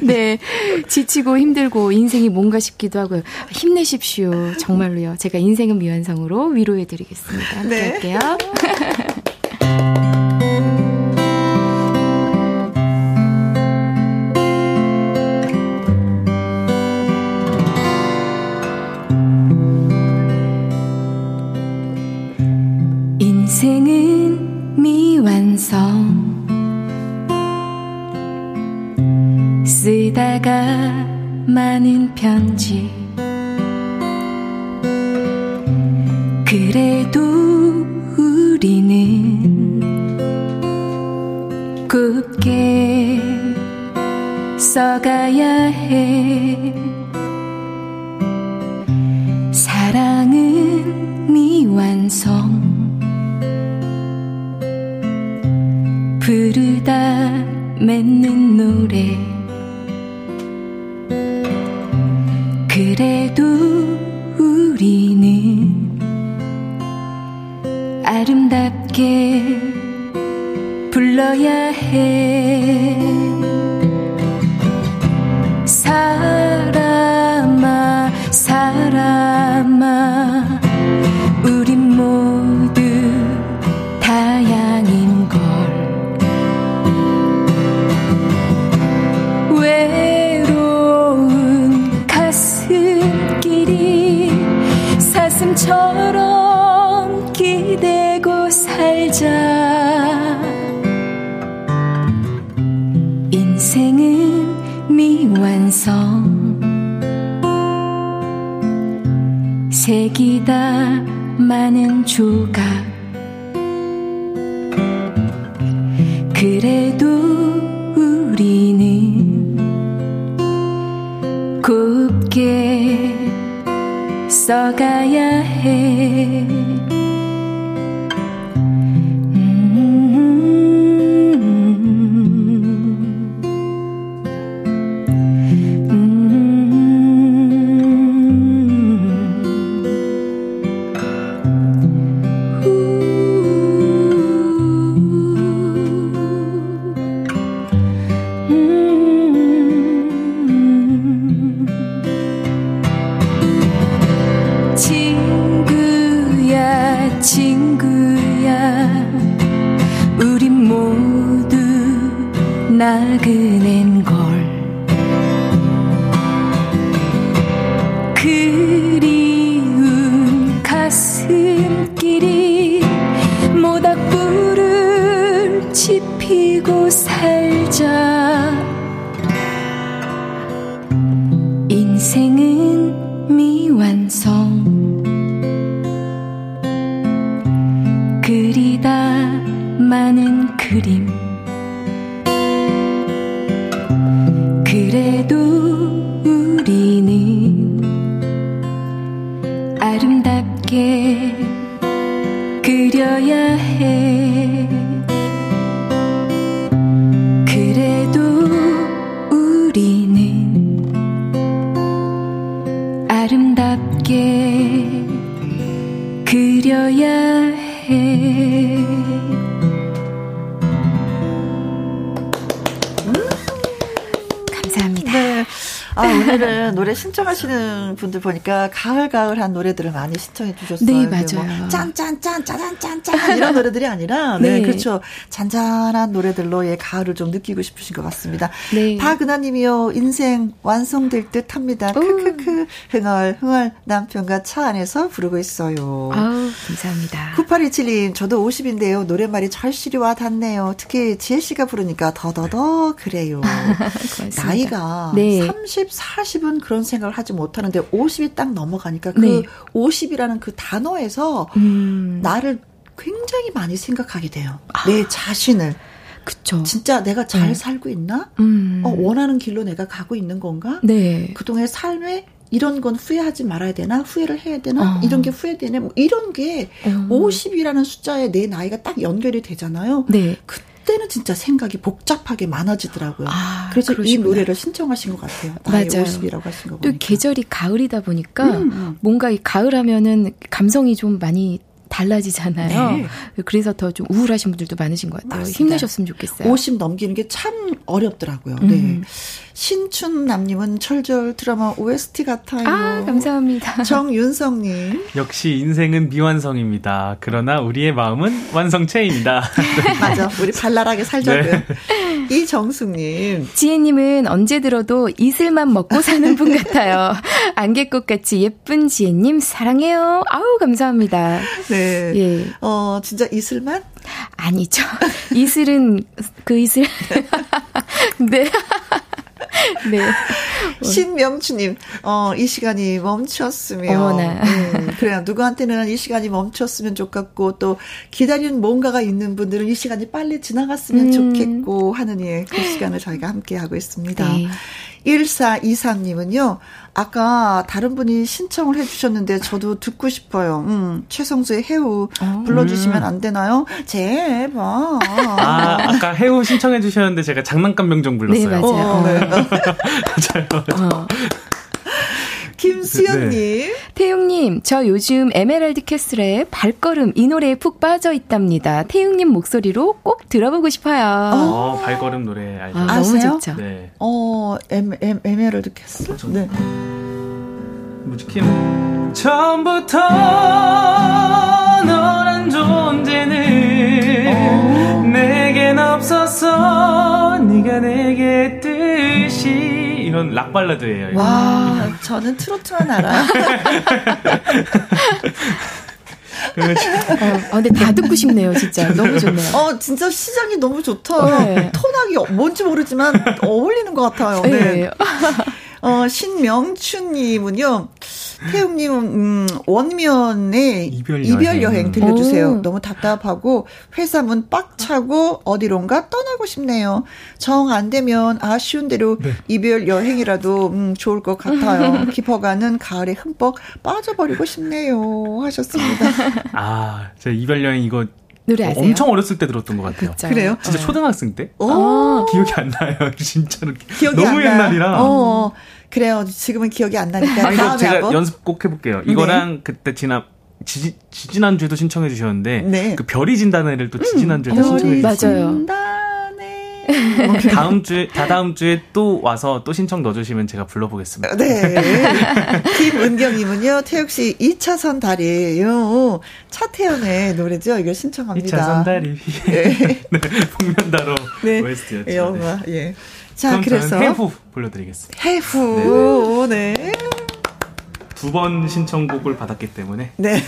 네. 지치고 힘들고 인생이 뭔가 싶기도 하고요. 힘내십시오. 정말로요. 제가 인생은 미완성으로 위로해 드리겠습니다. 함께 네. 할게요. 인생은 미완성. 쓰다가 많은 편지. 그래도 우리는 곱게 써가야 해 วั 신청하시는 분들 보니까 가을 가을한 노래들을 많이 신청해 주셨어요. 네, 뭐 맞아요. 뭐 짠짠짠 짜잔짠짠 이런 노래들이 아니라 네, 네, 그렇죠. 잔잔한 노래들로 예 가을을 좀 느끼고 싶으신 것 같습니다. 네. 박은하님이요 인생 완성될 듯 합니다. 크크크 흥얼 흥얼 남편과 차 안에서 부르고 있어요. 아우 감사합니다. 9827님 저도 50인데요 노랫말이 절실히 와 닿네요. 특히 지혜 씨가 부르니까 더더더 그래요. 나이가 네. 30, 40은 그런 생각을 하지 못하는데 50이 딱 넘어가니까 그 네. 50이라는 그 단어에서 음. 나를 굉장히 많이 생각하게 돼요. 아. 내 자신을. 그쵸. 진짜 내가 잘 네. 살고 있나? 음. 어, 원하는 길로 내가 가고 있는 건가? 네. 그동안의 삶에 이런 건 후회하지 말아야 되나? 후회를 해야 되나? 어. 이런 게 후회되네? 뭐 이런 게 어. 50이라는 숫자에 내 나이가 딱 연결이 되잖아요. 네. 그 그때는 진짜 생각이 복잡하게 많아지더라고요. 아, 그래서 그러시구나. 이 노래를 신청하신 것 같아요. 나의 맞아요. 50이라고 하신 거 보니까. 또 계절이 가을이다 보니까 음, 음. 뭔가 이 가을 하면은 감성이 좀 많이 달라지잖아요. 네. 그래서 더 좀 우울하신 분들도 많으신 것 같아요. 맞습니다. 힘내셨으면 좋겠어요. 50 넘기는 게 참 어렵더라고요. 네. 음. 신춘남님은 철절 드라마 OST 같아요. 아, 감사합니다. 정윤성님. 역시 인생은 미완성입니다. 그러나 우리의 마음은 완성체입니다. 맞아. 우리 발랄하게 살자고요. 네. 이정숙님. 지혜님은 언제 들어도 이슬만 먹고 사는 분 같아요. 안개꽃같이 예쁜 지혜님 사랑해요. 아우, 감사합니다. 네. 예. 어, 진짜 이슬만? 아니죠. 이슬은 그 이슬. 네. 네. 신명추님, 어, 이 시간이 멈췄으면. 어머나. 음, 그래요. 누구한테는 이 시간이 멈췄으면 좋겠고, 또 기다리는 뭔가가 있는 분들은 이 시간이 빨리 지나갔으면 음. 좋겠고 하는 예, 그 시간을 저희가 함께 하고 있습니다. 네. 1423님은요, 아까 다른 분이 신청을 해주셨는데 저도 듣고 싶어요. 음, 최성수의 해우 어. 불러주시면 안 되나요? 제발. 아, 아까 해우 신청해주셨는데 제가 장난감 명정 불렀어요. 네, 맞아요. 어, 네. 맞아요. 어. 김수연님. 네. 태용님, 저 요즘 에메랄드 캐슬의 발걸음 이 노래에 푹 빠져 있답니다. 태용님 목소리로 꼭 들어보고 싶어요. 어, 발걸음 노래 알죠? 아, 너무 좋죠. 네. 어, 엠, 엠, 에메랄드 캐슬? 네. 뭐지, 키 처음부터 너란 존재는 어. 내겐 없었어 네가 내게 했듯이 이런 락 발라드예요. 와, 저는 트로트만 알아요. 어, 근데 다 듣고 싶네요, 진짜. 너무 좋네요. 어, 진짜 시장이 너무 좋다. 네. 톤하기 뭔지 모르지만 어울리는 것 같아요. 네. 네. 어, 신명춘님은요, 태웅님은, 음, 원면의 이별, 이별 여행. 들려주세요. 오. 너무 답답하고, 회사 문 빡 차고, 어디론가 떠나고 싶네요. 정 안 되면 아쉬운 대로 네. 이별 여행이라도, 음, 좋을 것 같아요. 깊어가는 가을에 흠뻑 빠져버리고 싶네요. 하셨습니다. 아, 제가 이별 여행 이거 노래 아세요? 엄청 어렸을 때 들었던 것 같아요. 그쵸. 그래요? 진짜 네. 초등학생 때? 오. 기억이 안 나요. 진짜로. 기억이 너무 옛날이라. 어. 그래요. 지금은 기억이 안 나니까. 아니, 제가 한번? 연습 꼭 해볼게요. 이거랑 네. 그때 지난 지, 지난주에도 신청해 주셨는데 네. 그 별이 진다는 애를 또 지난주에도 음, 신청해 주셨어요. 맞아요. 다음 주에 다다음 주에 또 와서 또 신청 넣어주시면 제가 불러보겠습니다. 네. 김은경님은요 태욱 씨 2차선 다리예요. 차태현의 노래죠. 이거 신청합니다. 2차선 다리 네. 네. 복면다로 네. OST였죠. 영화 네. 예. 자 그래서 해후 불러드리겠습니다. 해후 네. 네. 두번 신청곡을 받았기 때문에 네.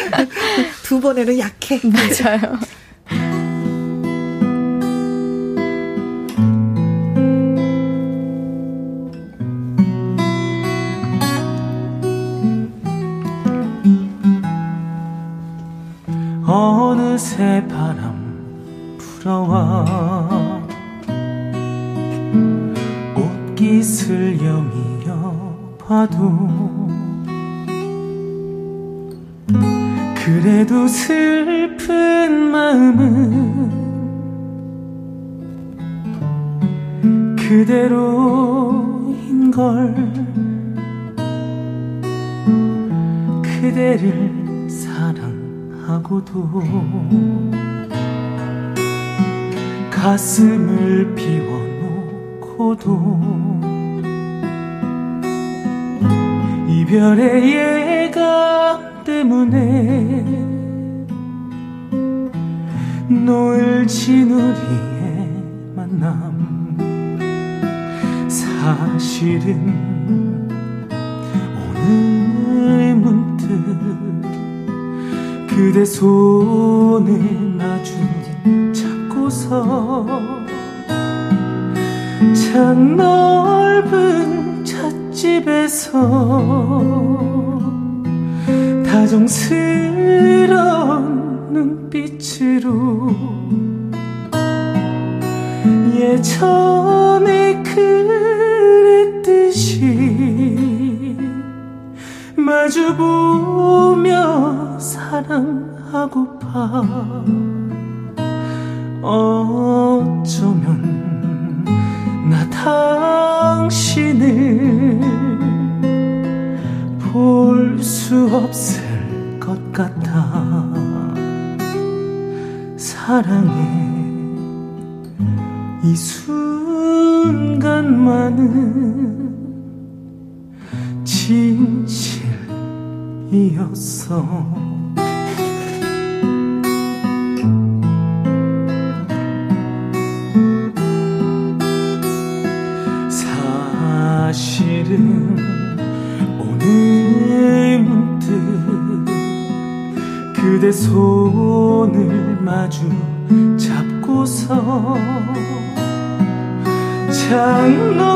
두 번에는 약해. 맞아요. 어느새 바람 불어와 옷깃을 여미어 봐도 그래도 슬픈 마음은 그대로인 걸 그대를 사랑 하고도 가슴을 비워놓고도 이별의 예감 때문에 노을 진 우리의 만남. 사실은 오늘 문득 그대 손을 마주 잡고서 참 넓은 찻집에서 다정스런 눈빛으로 예전에 그랬듯이 마주보며 사랑하고파. 어쩌면 나 당신을 볼 수 없을 것 같아. 사랑해 이 순간만은 진실이었어 그대 손을 마주 잡고서 참넓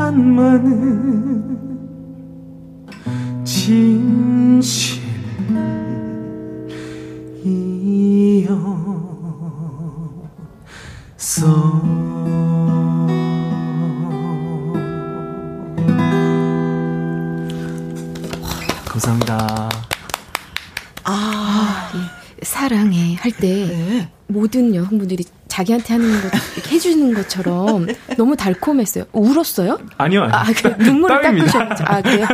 것만은 진실이었어. 자기한테 하는 것 해주는 것처럼 너무 달콤했어요. 울었어요? 아니요. 아니요. 아, 그 눈물을 닦으셨죠. 아 그래요?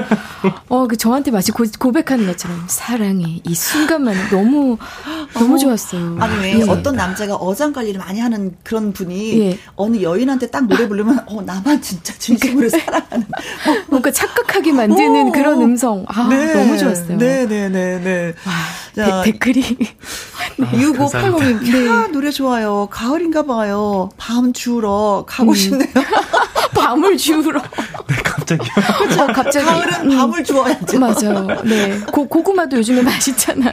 어, 그 저한테 마치 고, 백하는 것처럼 사랑해 이 순간만 너무 너무 어, 좋았어요. 아니 왜 예. 어떤 남자가 어장 관리를 많이 하는 그런 분이 예. 어느 여인한테 딱 노래 부르면 어 나만 진짜 진심으로 사랑하는 어, 뭔가 착각하게 만드는 어, 그런 음성. 아 네. 너무 좋았어요. 네네네네. 네, 네, 네. 와, 데, 댓글이 네. 6580님 네. 노래 좋아요. 가을 인가 봐요. 밤 주우러 가고 음. 싶네요. 밤을 주우러. 네, 갑자기요. 그렇죠. 갑자기. 가을은 음. 밤을 주워야죠. 맞아요. 네. 고, 고구마도 요즘에 맛있잖아요.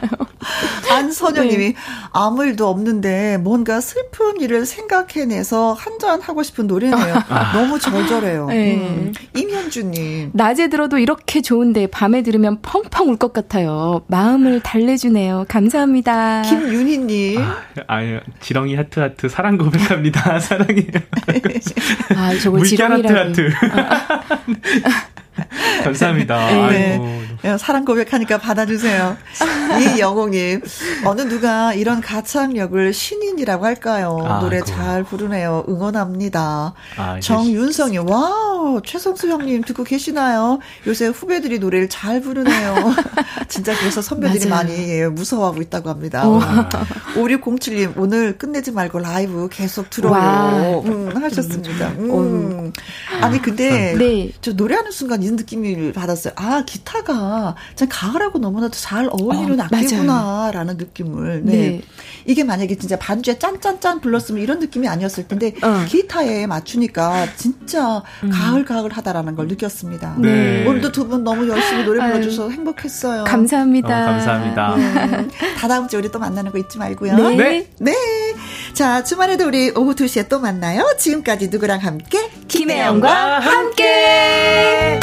안선영님이 네. 아무 일도 없는데 뭔가 슬픈 일을 생각해내서 한잔 하고 싶은 노래네요. 아. 너무 절절해요. 네. 음. 임현주님. 낮에 들어도 이렇게 좋은데 밤에 들으면 펑펑 울 것 같아요. 마음을 달래주네요. 감사합니다. 김윤희님. 아, 아유, 지렁이 하트 하트 사랑 고백합니다. 사랑해요. 아, 저거 지렁이라고. 하트 하트. 아. 감사합니다. 네. 아이고. 사랑 고백하니까 받아주세요. 이 영웅님, 어느 누가 이런 가창력을 신인이라고 할까요? 아, 노래 잘 부르네요. 응원합니다. 아, 정윤성이, wow, 최성수 형님 듣고 계시나요? 요새 후배들이 노래를 잘 부르네요. 진짜 그래서 선배들이 맞아요. 많이 무서워하고 있다고 합니다. 5607님, 오늘 끝내지 말고 라이브 계속 들어요. 음, 하셨습니다. 음. 아니, 근데 네. 저 노래하는 순간 이런 느낌을 받았어요. 아, 기타가 참 가을하고 너무나도 잘 어울리는 어, 악기구나라는 느낌을. 네. 네. 이게 만약에 진짜 반주에 짠짠짠 불렀으면 이런 느낌이 아니었을 텐데 어. 기타에 맞추니까 진짜 음. 가을 가을하다라는 걸 느꼈습니다. 네. 오늘도 두 분 너무 열심히 노래 불러주셔서 행복했어요. 감사합니다. 어, 감사합니다. 음, 다다음 주에 우리 또 만나는 거 잊지 말고요. 네. 네. 네. 자, 주말에도 우리 오후 2 시에 또 만나요. 지금까지 누구랑 함께? 김혜영과 함께.